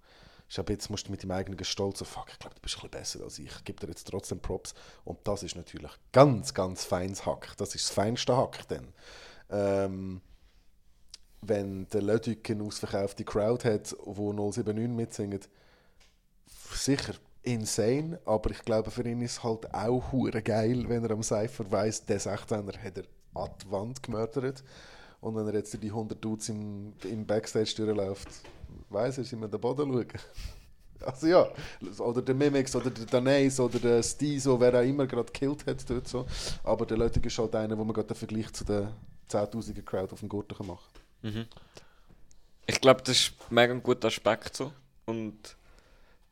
Speaker 10: ich habe jetzt musst du mit deinem eigenen Stolz so, fuck, ich glaube, du bist ein bisschen besser als ich. Ich gebe dir jetzt trotzdem Props. Und das ist natürlich ganz, ganz feines Hack. Das ist das feinste Hack dann. Ähm, wenn der Ludwig eine ausverkaufte Crowd hat, wo 079 mitsingen, sicher insane, aber ich glaube, für ihn ist es halt auch geil, wenn er am Cypher weiss, der 16er hat er an die Wand gemördert. Und wenn er jetzt die 100 Dudes im, im Backstage durchläuft, weiss er, sind wir den Boden schauen. (laughs) Also ja, oder der Mimix oder der Danais oder der Stizo, wer auch immer gerade gekillt hat dort so. Aber der Leute ist halt einer, wo man gerade den Vergleich zu der 10'000er Crowd auf dem Gurten machen kann.
Speaker 5: Mhm. Ich glaube, das ist ein mega guter Aspekt so. Und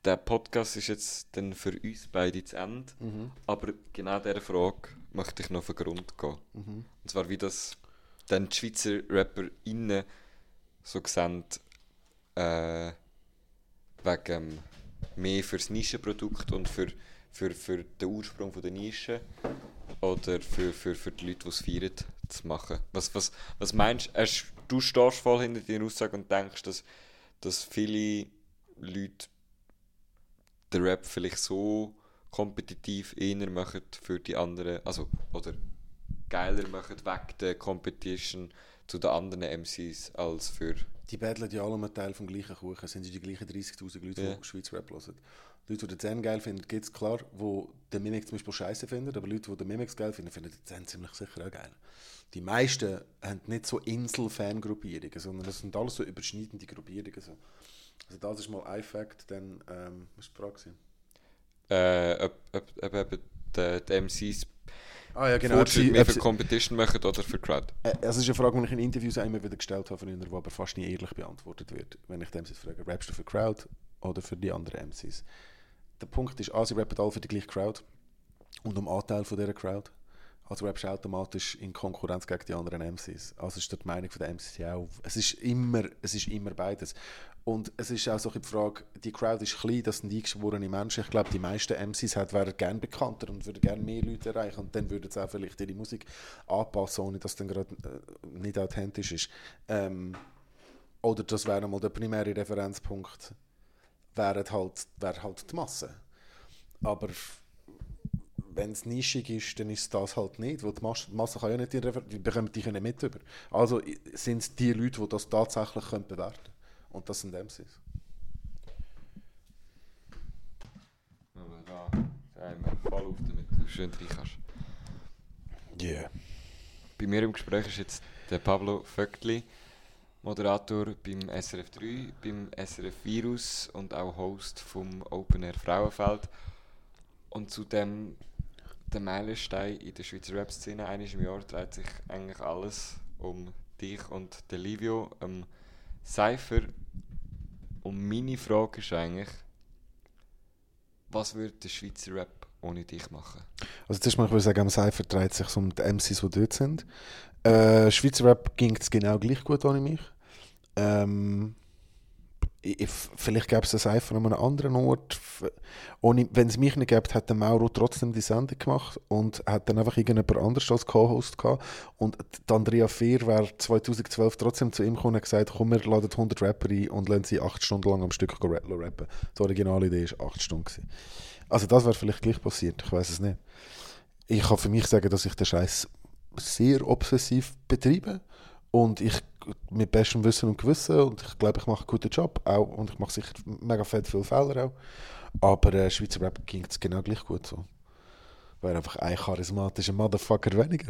Speaker 5: der Podcast ist jetzt dann für uns beide zu Ende.
Speaker 10: Mhm.
Speaker 5: Aber genau dieser Frage möchte ich noch auf den Grund gehen.
Speaker 10: Mhm.
Speaker 5: Und zwar, wie das dann die Schweizer RapperInnen so sehen, äh, wegen mehr fürs Nischenprodukt und für, für, für den Ursprung der Nische oder für, für, für die Leute, die es feiern, zu machen. Was, was, was meinst du? Du stehst voll hinter deiner Aussage und denkst, dass, dass viele Leute den Rap vielleicht so kompetitiv eher machen für die anderen, also, oder geiler machen wegen der Competition zu den anderen MCs als für...
Speaker 10: Die battlen ja alle einen Teil vom gleichen Kuchen. Es sind die gleichen 30'000 Leute,
Speaker 5: Ja.
Speaker 10: die Schweizer Rap hören. Leute, die den Zen geil finden, gibt es klar, die den Mimix zum Beispiel scheiße finden, aber Leute, die den Mimix geil finden, finden den Zen ziemlich sicher auch geil. Die meisten haben nicht so Insel-Fan-Gruppierungen, sondern das sind alles so überschneidende Gruppierungen. So. Also das ist mal ein Fact, dann, ähm, was war die Frage?
Speaker 5: Äh, ob, ob, ob eben die, die MCs
Speaker 10: Ah, ja, genau. Sie-
Speaker 5: mehr für Competition machen oder für Crowd.
Speaker 10: Äh, Das ist eine Frage, die ich in Interviews auch immer wieder gestellt habe, die aber fast nie ehrlich beantwortet wird. Wenn ich dem jetzt frage, rappst du für Crowd oder für die anderen MCs? Der Punkt ist, A, sie rappen alle für die gleiche Crowd und um Anteil von dieser Crowd. Also rappst du automatisch in Konkurrenz gegen die anderen MCs. Also ist dort die Meinung von der MCs auch. Es ist immer, es ist immer beides. Und es ist auch so die Frage, die Crowd ist klein, das sind eingeschworene Menschen. Ich glaube, die meisten MCs hat, wären gerne bekannter und würden gerne mehr Leute erreichen. Und dann würden sie auch vielleicht ihre Musik anpassen, ohne dass es dann gerade äh, nicht authentisch ist. Ähm, oder das wäre mal der primäre Referenzpunkt, wäre halt, wäre halt die Masse. Aber wenn es nischig ist, dann ist das halt nicht, weil die Masse, Masse kann ja nicht die, die bekommen die nicht mit über. Also sind es die Leute, die das tatsächlich können bewerten können. Und das sind MCs.
Speaker 5: Aber da wir voll auf damit du schön rein kannst.
Speaker 10: Yeah.
Speaker 5: Bei mir im Gespräch ist jetzt der Pablo Vöckli, Moderator beim SRF 3, beim SRF Virus und auch Host vom Open Air Frauenfeld. Und zudem der Meilenstein in der Schweizer Rap-Szene. Einmal im Jahr dreht sich eigentlich alles um dich und den Livio, ähm, Cypher. Und meine Frage ist eigentlich, was würde der Schweizer Rap ohne dich machen?
Speaker 10: Also zuerst mal, ich würde sagen, am Cypher dreht es sich um die MCs, die dort sind. Äh, Schweizer Rap ging es genau gleich gut ohne mich. Ähm, ich, ich- vielleicht gäbe es einen Cypher an einem anderen Ort. Ohne, wenn es mich nicht gäbe, hat der Mauro trotzdem die Sendung gemacht und hat dann einfach irgendjemand anders als Co-Host gehabt. Und Andrea Fehr wäre 2012 trotzdem zu ihm gekommen und gesagt, komm, wir laden 100 Rapper ein und lassen sie acht Stunden lang am Stück rappen. Die originale Idee war acht Stunden. Gewesen. Also das wäre vielleicht gleich passiert, ich weiß es nicht. Ich kann für mich sagen, dass ich den Scheiß sehr obsessiv betreibe und ich mit bestem Wissen und Gewissen und ich glaube, ich mache einen guten Job auch und ich mache sicher mega fett viele Fehler auch. Aber äh, Schweizer Rap ging es genau gleich gut so. Wäre einfach ein charismatischer Motherfucker weniger.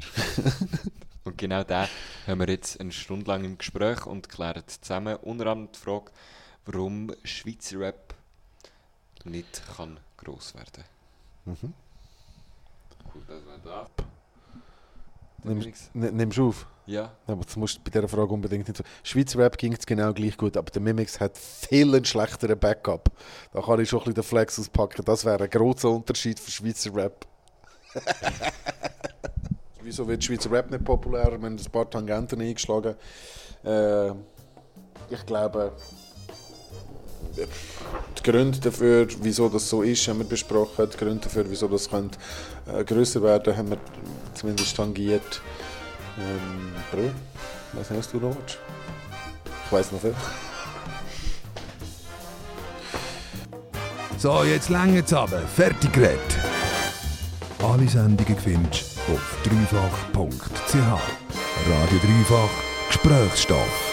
Speaker 10: (laughs)
Speaker 5: Und genau da haben wir jetzt eine Stunde lang im Gespräch und klären zusammen unter anderem die Frage, warum Schweizer Rap nicht kann gross werden.
Speaker 10: Mhm.
Speaker 5: Cool, das war das.
Speaker 10: Ne- nimmst du auf?
Speaker 5: Ja.
Speaker 10: Aber das musst du bei dieser Frage unbedingt nicht so. Schweizer Rap ging es genau gleich gut, aber der Mimix hat viel einen schlechteren Backup. Da kann ich schon ein bisschen den Flex auspacken. Das wäre ein großer Unterschied für Schweizer Rap. (laughs) Wieso wird Schweizer Rap nicht populär? Wir haben ein paar Tangenten eingeschlagen. Äh, ich glaube, die Gründe dafür, wieso das so ist, haben wir besprochen. Die Gründe dafür, wieso das könnte, äh, grösser werden haben wir zumindest tangiert. Ähm, Bro, weiss nicht, du noch willst. Ich weiss noch viel.
Speaker 1: So, jetzt länger zusammen. Fertig geredet. Alle Sendungen findest du auf dreifach.ch. Radio Dreifach Gesprächsstoff.